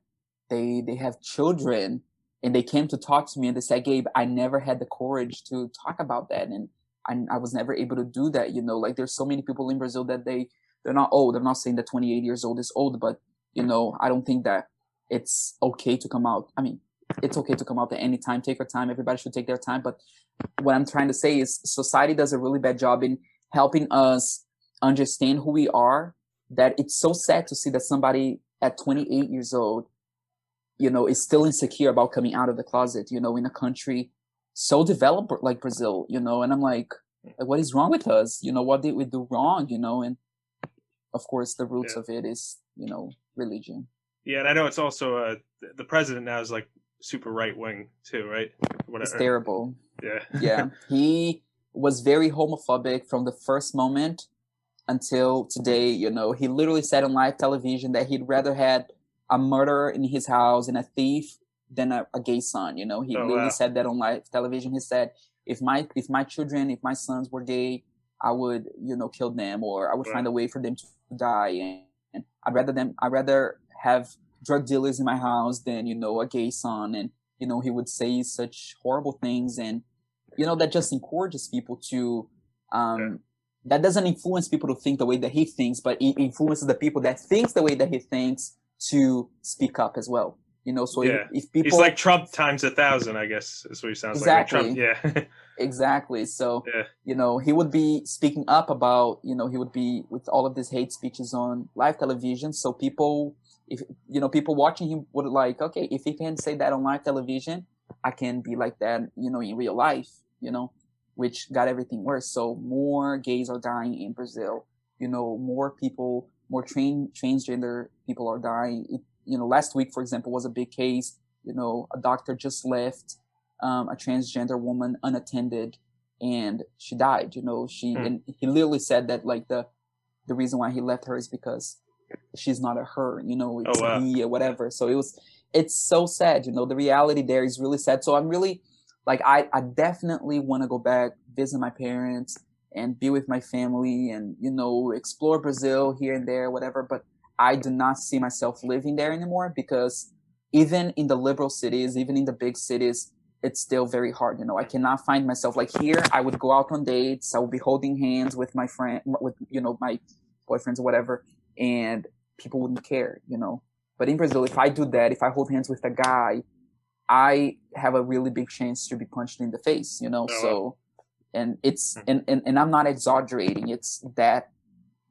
they, they have children and they came to talk to me and they said, Gabe, I never had the courage to talk about that. And I, I was never able to do that. You know, like there's so many people in Brazil that they they're not old. I'm not saying that 28 years old is old, but You know, I don't think that it's okay to come out. I mean, it's okay to come out at any time. Take your time. Everybody should take their time. But what I'm trying to say is society does a really bad job in helping us understand who we are. That it's so sad to see that somebody at 28 years old, you know, is still insecure about coming out of the closet, you know, in a country so developed like Brazil, you know, and I'm like, what is wrong with us? You know, what did we do wrong? You know, and of course the roots Yeah. of it is, you know, religion. Yeah, and I know it's also uh, the president now is like super right wing too, right? It's terrible. Yeah. yeah he was very homophobic from the first moment until today you know. He literally said on live television that he'd rather had a murderer in his house and a thief than a, a gay son you know. He Oh, literally wow. said that on live television. He said if my if my children if my sons were gay i would you know kill them or i would find a way for them to die and, and i'd rather them i'd rather have drug dealers in my house than you know a gay son. And you know he would say such horrible things and you know that just encourages people to um Yeah. that doesn't influence people to think the way that he thinks but it influences the people that thinks the way that he thinks to speak up as well you know so Yeah. if, if people He's like Trump times a thousand, I guess, is what he sounds like. like. Trump, yeah. exactly so Yeah. you know he would be speaking up about you know he would be with all of these hate speeches on live television so people if you know people watching him would like okay if he can say that on live television i can be like that you know in real life you know which got everything worse. So more gays are dying in brazil. You know more people more train transgender people are dying. It, you know last week for example was a big case. You know a doctor just left um, a transgender woman unattended and she died you know. She Hmm. and he literally said that like the the reason why he left her is because she's not a her you know it's Oh, wow. he or whatever. So it was it's so sad you know. The reality there is really sad. So i'm really like i i definitely want to go back visit my parents and be with my family and you know explore brazil here and there whatever but i do not see myself living there anymore because even in the liberal cities even in the big cities it's still very hard you know? I cannot find myself like here i would go out on dates i would be holding hands with my friend with you know my boyfriends or whatever and people wouldn't care you know? But in brazil if i do that if i hold hands with a guy i have a really big chance to be punched in the face you know Oh, so and it's Hmm. and, and and i'm not exaggerating it's that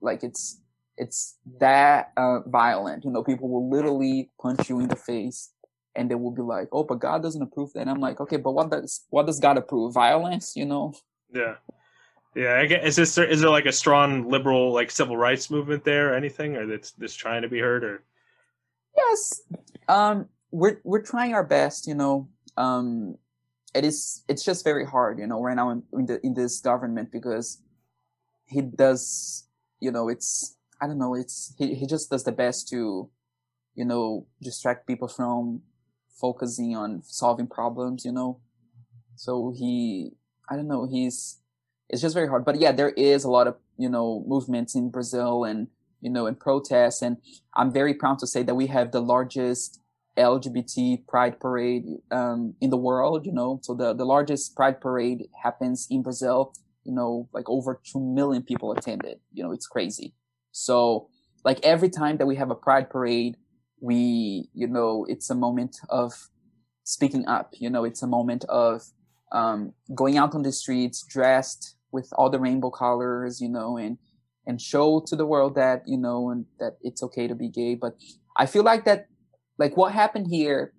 like it's it's that uh, violent you know people will literally punch you in the face and they will be like oh but god doesn't approve that. And i'm like okay but what does what does god approve? Violence you know? Yeah. Yeah, I guess, is this is there like a strong liberal like civil rights movement there or anything, or that's that's trying to be heard, or? Yes um we're we're trying our best you know um it is it's just very hard you know right now in, in, the, in this government because he does you know it's i don't know it's he, he just does the best to you know distract people from focusing on solving problems you know? So he i don't know he's it's just very hard. But yeah there is a lot of you know movements in brazil and you know and protests. And i'm very proud to say that we have the largest lgbt pride parade um, in the world you know? So the, the largest pride parade happens in brazil you know like over 2 million people attended you know it's crazy. So like every time that we have a pride parade we you know it's a moment of speaking up you know? It's a moment of um, going out on the streets dressed with all the rainbow colors you know and and show to the world that you know and that it's okay to be gay. But i feel like that like what happened here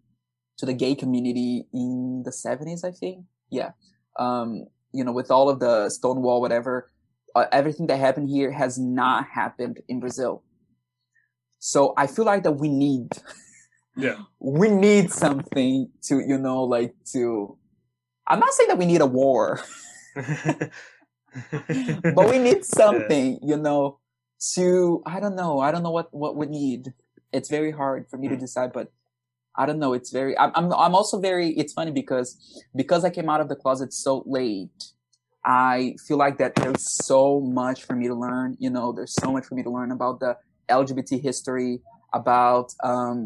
to the gay community in the 70s i think? Yeah. Um you know with all of the stonewall whatever uh, everything that happened here has not happened in brazil. So i feel like that we need Yeah. we need something to you know like to i'm not saying that we need a war but we need something you know to i don't know i don't know what what we need it's very hard for me to Mm. decide but i don't know it's very I'm, I'm i'm also very it's funny because because i came out of the closet so late i feel like that there's so much for me to learn you know there's so much for me to learn about the lgbt history about um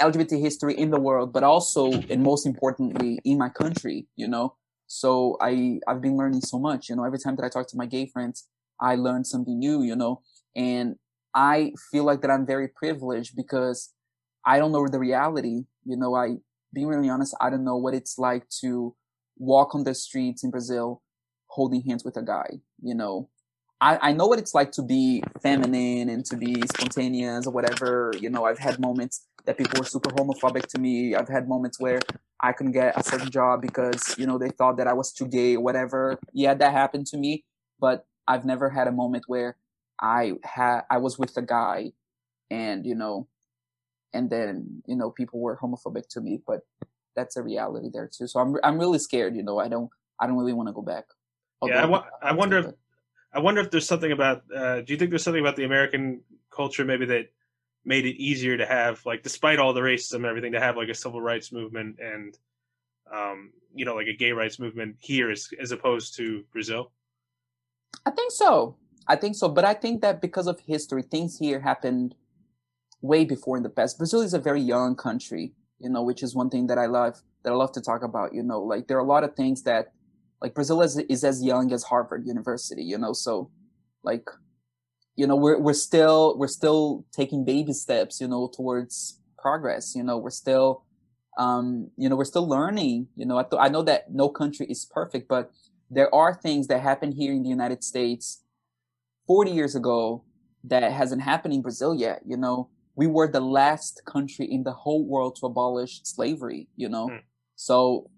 lgbt history in the world but also and most importantly in my country you know? So i i've been learning so much you know? Every time that i talk to my gay friends i learn something new you know? And I feel like that I'm very privileged because I don't know the reality. You know, I being really honest, I don't know what it's like to walk on the streets in Brazil holding hands with a guy. You know, I, I know what it's like to be feminine and to be spontaneous or whatever. You know, I've had moments that people were super homophobic to me. I've had moments where I couldn't get a certain job because, you know, they thought that I was too gay or whatever. Yeah, that happened to me. But I've never had a moment where I had I was with a guy and, you know, and then, you know, people were homophobic to me. But that's a reality there too. So I'm I'm really scared, you know, I don't I don't really want to go back. yeah, I, wa- I wonder if I wonder if there's something about. Uh, do you think there's something about the American culture maybe that made it easier to have, like, despite all the racism and everything, to have like a civil rights movement and, um, you know, like a gay rights movement here as as opposed to Brazil? I think so. I think so. But I think that because of history, things here happened way before in the past. Brazil is a very young country, you know, which is one thing that I love that I love to talk about. You know, like there are a lot of things that like Brazil is is as young as Harvard University, you know, so like you know, we're we're still we're still taking baby steps, you know, towards progress. You know, we're still um, you know, we're still learning. You know, I, th- I know that no country is perfect, but there are things that happen here in the United States 40 years ago that hasn't happened in Brazil yet. You know, we were the last country in the whole world to abolish slavery, you know? Hmm. So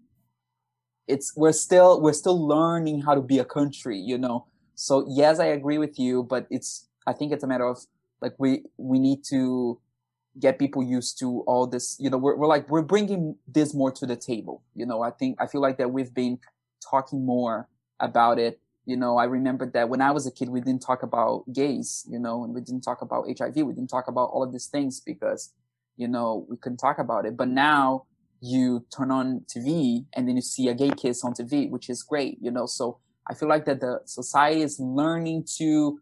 it's, we're still, we're still learning how to be a country, you know? So yes, I agree with you, but it's, I think it's a matter of like, we, we need to get people used to all this, you know, we're, we're like, we're bringing this more to the table. You know, I think, I feel like that we've been talking more about it. You know, I remember that when I was a kid, we didn't talk about gays, you know, and we didn't talk about HIV. We didn't talk about all of these things because, you know, we couldn't talk about it. But now you turn on TV and then you see a gay kiss on TV, which is great, you know. So I feel like that the society is learning to,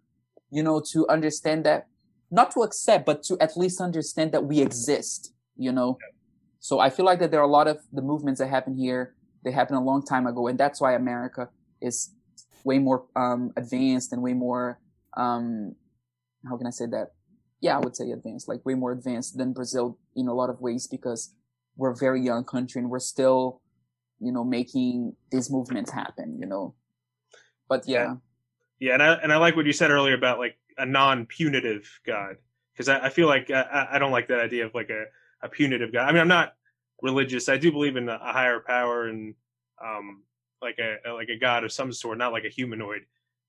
you know, to understand that, not to accept, but to at least understand that we exist, you know. So I feel like that there are a lot of the movements that happen here they happened a long time ago, and that's why America is way more um, advanced and way more um, how can I say that? Yeah, I would say advanced, like way more advanced than Brazil in a lot of ways because we're a very young country and we're still, you know, making these movements happen. You know, but yeah, Yeah, and I and I like what you said earlier about like a non-punitive God, because I, I feel like I, I don't like that idea of like a, a punitive God. I mean, I'm not religious. I do believe in a higher power and um, like a like a God of some sort, not like a humanoid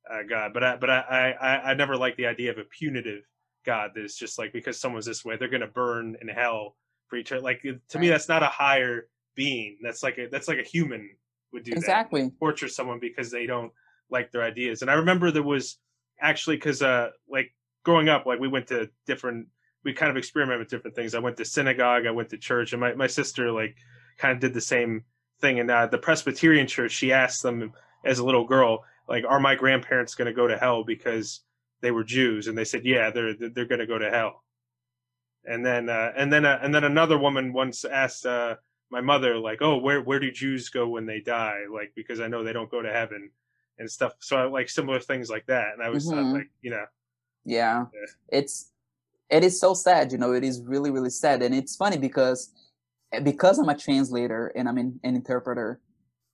uh, God. But I but I, I I never like the idea of a punitive God that is just like because someone's this way, they're gonna burn in hell for eternity. Like to me, that's not a higher being. That's like a that's like a human would do that exactly. torture someone because they don't like their ideas. And I remember there was actually because uh like growing up, like we went to different we kind of experimented with different things. I went to synagogue, I went to church, and my, my sister like kind of did the same thing. And uh, the Presbyterian church, she asked them as a little girl, like, "Are my grandparents going to go to hell because they were Jews?" And they said, "Yeah, they're they're going to go to hell." And then uh, and then uh, and then another woman once asked uh, my mother, like, "Oh, where where do Jews go when they die?" Like because I know they don't go to heaven and stuff. So I like similar things like that. And I was uh, Mhm. like, you know, Yeah. Yeah. It's it is so sad, you know, it is really, really sad. And it's funny because because I'm a translator and I'm an, an interpreter,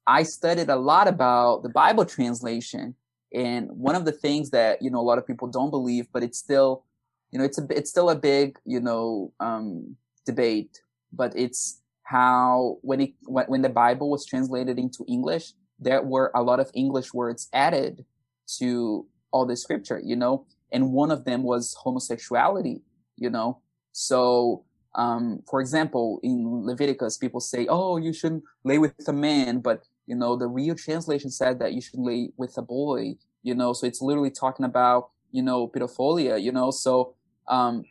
I studied a lot about the Bible translation. And one of the things that, you know, a lot of people don't believe, but it's still, you know, it's a it's still a big, you know, um debate, but it's how when it when, when the Bible was translated into English, there were a lot of English words added to all the scripture, you know, and one of them was homosexuality, you know. So, um, for example, in Leviticus, people say, "Oh, you shouldn't lay with a man," but you know, the real translation said that you should lay with a boy, you know. So it's literally talking about, you know, pedophilia, you know. So, um,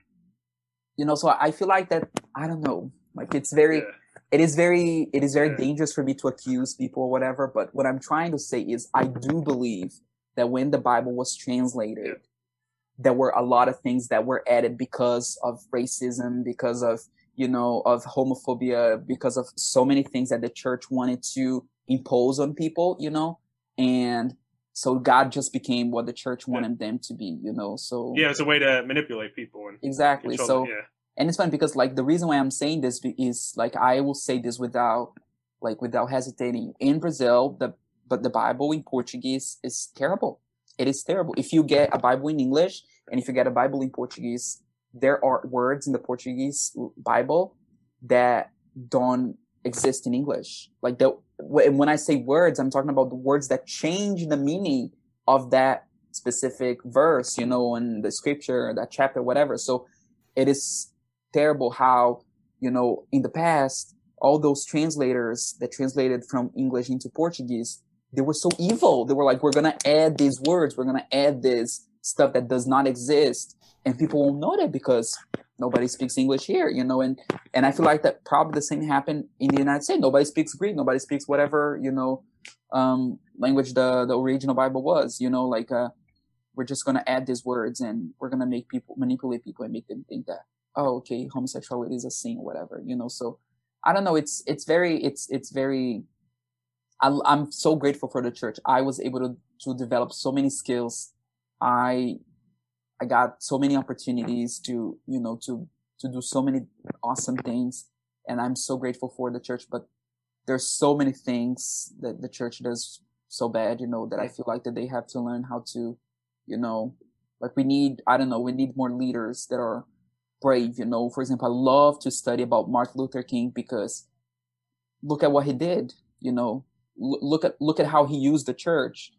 you know, so I feel like that. I don't know, like it's very yeah. it is very it is very Yeah. dangerous for me to accuse people or whatever but what i'm trying to say is i do believe that when the bible was translated. There were a lot of things that were added because of racism because of you know of homophobia because of so many things that the church wanted to impose on people you know and so God just became what the church wanted them to be, you know. So Yeah, it's a way to manipulate people and exactly. So them, yeah. and it's funny because like the reason why I'm saying this is like I will say this without like without hesitating. In Brazil, the but the Bible in Portuguese is terrible. It is terrible. If you get a Bible in English and if you get a Bible in Portuguese, there are words in the Portuguese Bible that don't exist in English. Like the when I say words, I'm talking about the words that change the meaning of that specific verse, you know, in the scripture, that chapter, whatever. So it is terrible how, you know, in the past, all those translators that translated from English into Portuguese, they were so evil. They were like, we're to add these words. We're to add this stuff that does not exist. And people won't know that because nobody speaks English here, you know, and, and I feel like that probably the same happened in the United States. Nobody speaks Greek. Nobody speaks whatever, you know, um, language the, the original Bible was, you know, like, uh, we're just to add these words and we're to make people manipulate people and make them think that, oh, okay, homosexuality is a sin whatever, you know, so I don't know. It's, it's very, it's, it's very, I, I'm so grateful for the church. I was able to, to develop so many skills. I, I got so many opportunities to, you know, to, to do so many awesome things. And I'm so grateful for the church, but there's so many things that the church does so bad, you know, that I feel like that they have to learn how to, you know, like we need, I don't know, we need more leaders that are brave, you know. For example, I love to study about Martin Luther King because look at what he did, you know, look at, look at how he used the church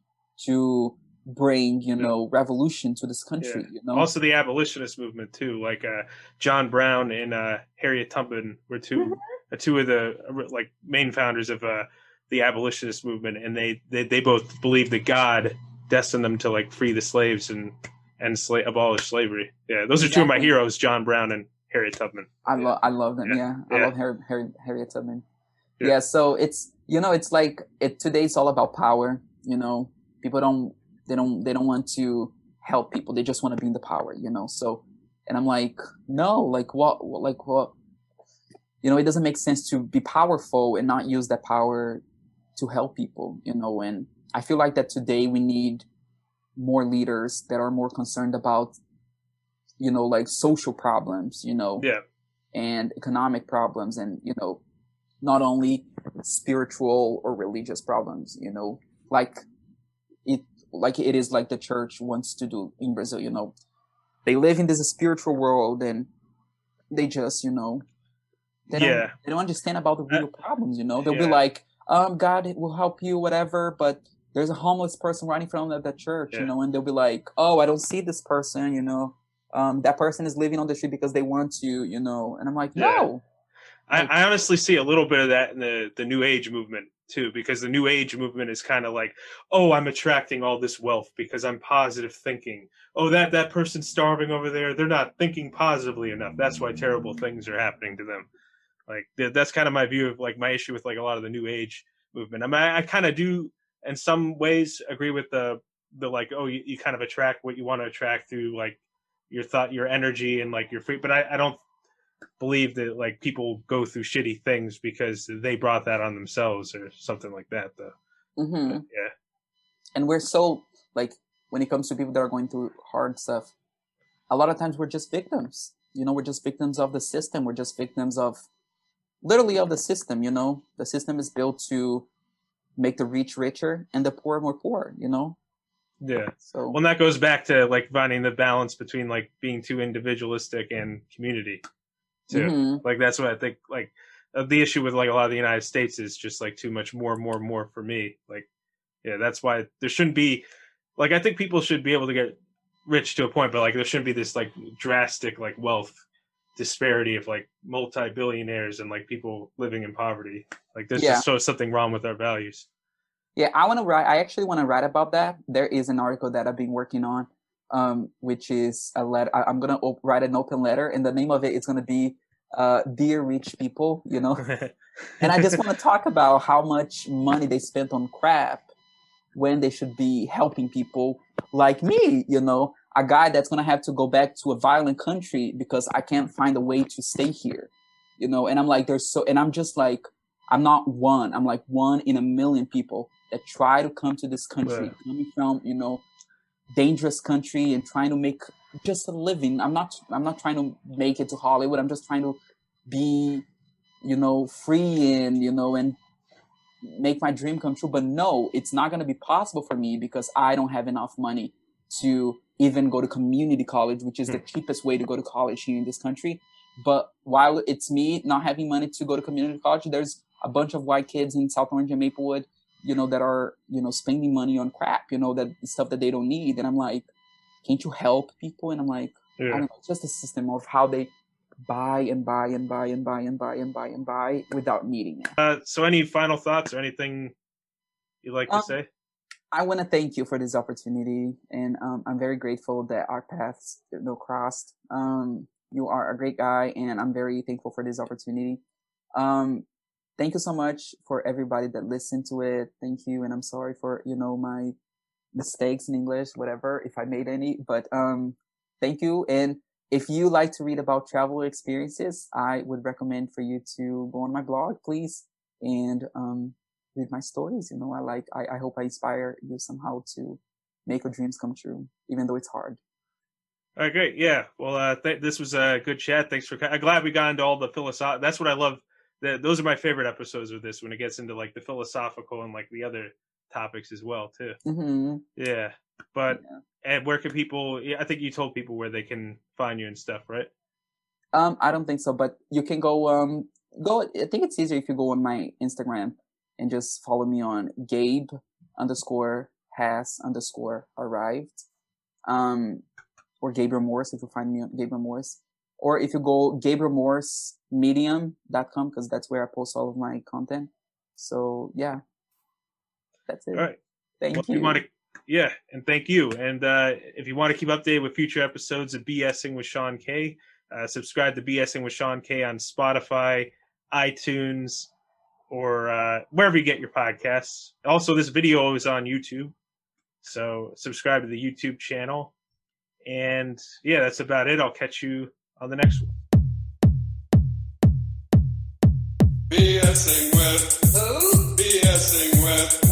to bring, you Yeah. know, revolution to this country, Yeah. you know. Also, the abolitionist movement too, like uh, John Brown and uh, Harriet Tubman were 2 Mm-hmm. uh, two of the uh, like main founders of uh, the abolitionist movement, and they, they they both believed that God destined them to like free the slaves and and sla- abolish slavery. Yeah, those are two of my heroes, John Brown and Harriet Tubman. I Yeah. love I love them. Yeah. Yeah, I Yeah. love Harry, Harry, Harriet Tubman. Yeah. Yeah. so it's you know it's like it today it's all about power. You know, people don't they don't they don't want to help people. They just want to be in the power. You know, so and I'm like no, like what like what you know it doesn't make sense to be powerful and not use that power to help people. You know, and I feel like that today we need more leaders that are more concerned about you know like social problems you know Yeah, and economic problems and you know not only spiritual or religious problems you know like it like it is like the church wants to do in brazil you know. They live in this spiritual world and they just you know they don't, they don't understand about the Uh, real problems you know. They'll be like um god will help you whatever but there's a homeless person right in front of the church Yeah. you know and they'll be like oh i don't see this person you know. Um, that person is living on the street because they want to, you know, and I'm like, Yeah. no, I, I honestly see a little bit of that in the the New Age movement too, because the New Age movement is kind of like, oh, I'm attracting all this wealth because I'm positive thinking. Oh, that that person's starving over there. They're not thinking positively enough. That's why terrible things are happening to them. Like th- that's kind of my view of like my issue with like a lot of the New Age movement. I mean, I, I kind of do in some ways agree with the the like, oh, you, you kind of attract what you want to attract through like your thought, your energy, and like your free. But I, I don't believe that like people go through shitty things because they brought that on themselves or something like that though mm-hmm. yeah and we're so like when it comes to people that are going through hard stuff, a lot of times we're just victims. You know, we're just victims of the system. We're just victims of literally of the system. You know, the system is built to make the rich richer and the poor more poor. You know, yeah so well and that goes back to like finding the balance between like being too individualistic and community too mhm. like that's what i think like uh, the issue with like a lot of the united states is just like too much more more more for me like yeah that's why there shouldn't be like i think people should be able to get rich to a point but like there shouldn't be this like drastic like wealth disparity of like multi-billionaires and like people living in poverty like there's Yeah. just so something wrong with our values Yeah, I want to write. I actually want to write about that. There is an article that I've been working on, um, which is a letter. I, I'm gonna op- write an open letter, and the name of it is gonna be uh, "Dear Rich People." You know, and I just want to talk about how much money they spent on crap when they should be helping people like me. You know, a guy that's gonna have to go back to a violent country because I can't find a way to stay here. You know, and I'm like, there's so, and I'm just like, I'm not one. I'm like one in a million people that try to come to this country, Right. coming from you know dangerous country and trying to make just a living. I'm not I'm not trying to make it to Hollywood. I'm just trying to be you know free and you know and make my dream come true. But no, it's not going to be possible for me because I don't have enough money to even go to community college, which is the hmm. cheapest way to go to college here in this country. But while it's me not having money to go to community college, there's a bunch of white kids in South Orange and Maplewood, you know, that are, you know, spending money on crap, you know, that stuff that they don't need. And I'm like, can't you help people? And I'm like, I don't know, it's just a system of how they buy and buy and buy and buy and buy and buy and buy without needing it. Uh, so, any final thoughts or anything you'd like to Um, say? I want to thank you for this opportunity, and um, I'm very grateful that our paths you know, crossed. Um, you are a great guy, and I'm very thankful for this opportunity. Um, thank you so much for everybody that listened to it. Thank you, and I'm sorry for you know my mistakes in English, whatever, if I made any. But um, thank you, and if you like to read about travel experiences, I would recommend for you to go on my blog, please, and um, read my stories. You know, I like, I, I hope I inspire you somehow to make your dreams come true, even though it's hard. All right, great. Yeah. Well, uh, th- this was a good chat. Thanks for. I'm glad we got into all the philosoph. That's what I love. That those are my favorite episodes with this when it gets into like the philosophical and like the other topics as well too. hmm Yeah. But Yeah. and where can people? I think you told people where they can find you and stuff, right? Um, I don't think so, but you can go, um, go, I think it's easier if you go on my Instagram and just follow me on Gabe underscore has underscore arrived. Um, or Gabriel Morris if you find me on Gabriel Morris. Or if you go Gabriel Morris medium.com because that's where I post all of my content. So yeah. That's it. All right. Thank well, you. you want to, yeah, and thank you. And uh, if you want to keep updated with future episodes of BSing with Sean K, uh, subscribe to BSing with Sean K on Spotify, iTunes, or uh, wherever you get your podcasts. Also, this video is on YouTube, so subscribe to the YouTube channel. And yeah, that's about it. I'll catch you on the next one. BSing with, Who? BSing with,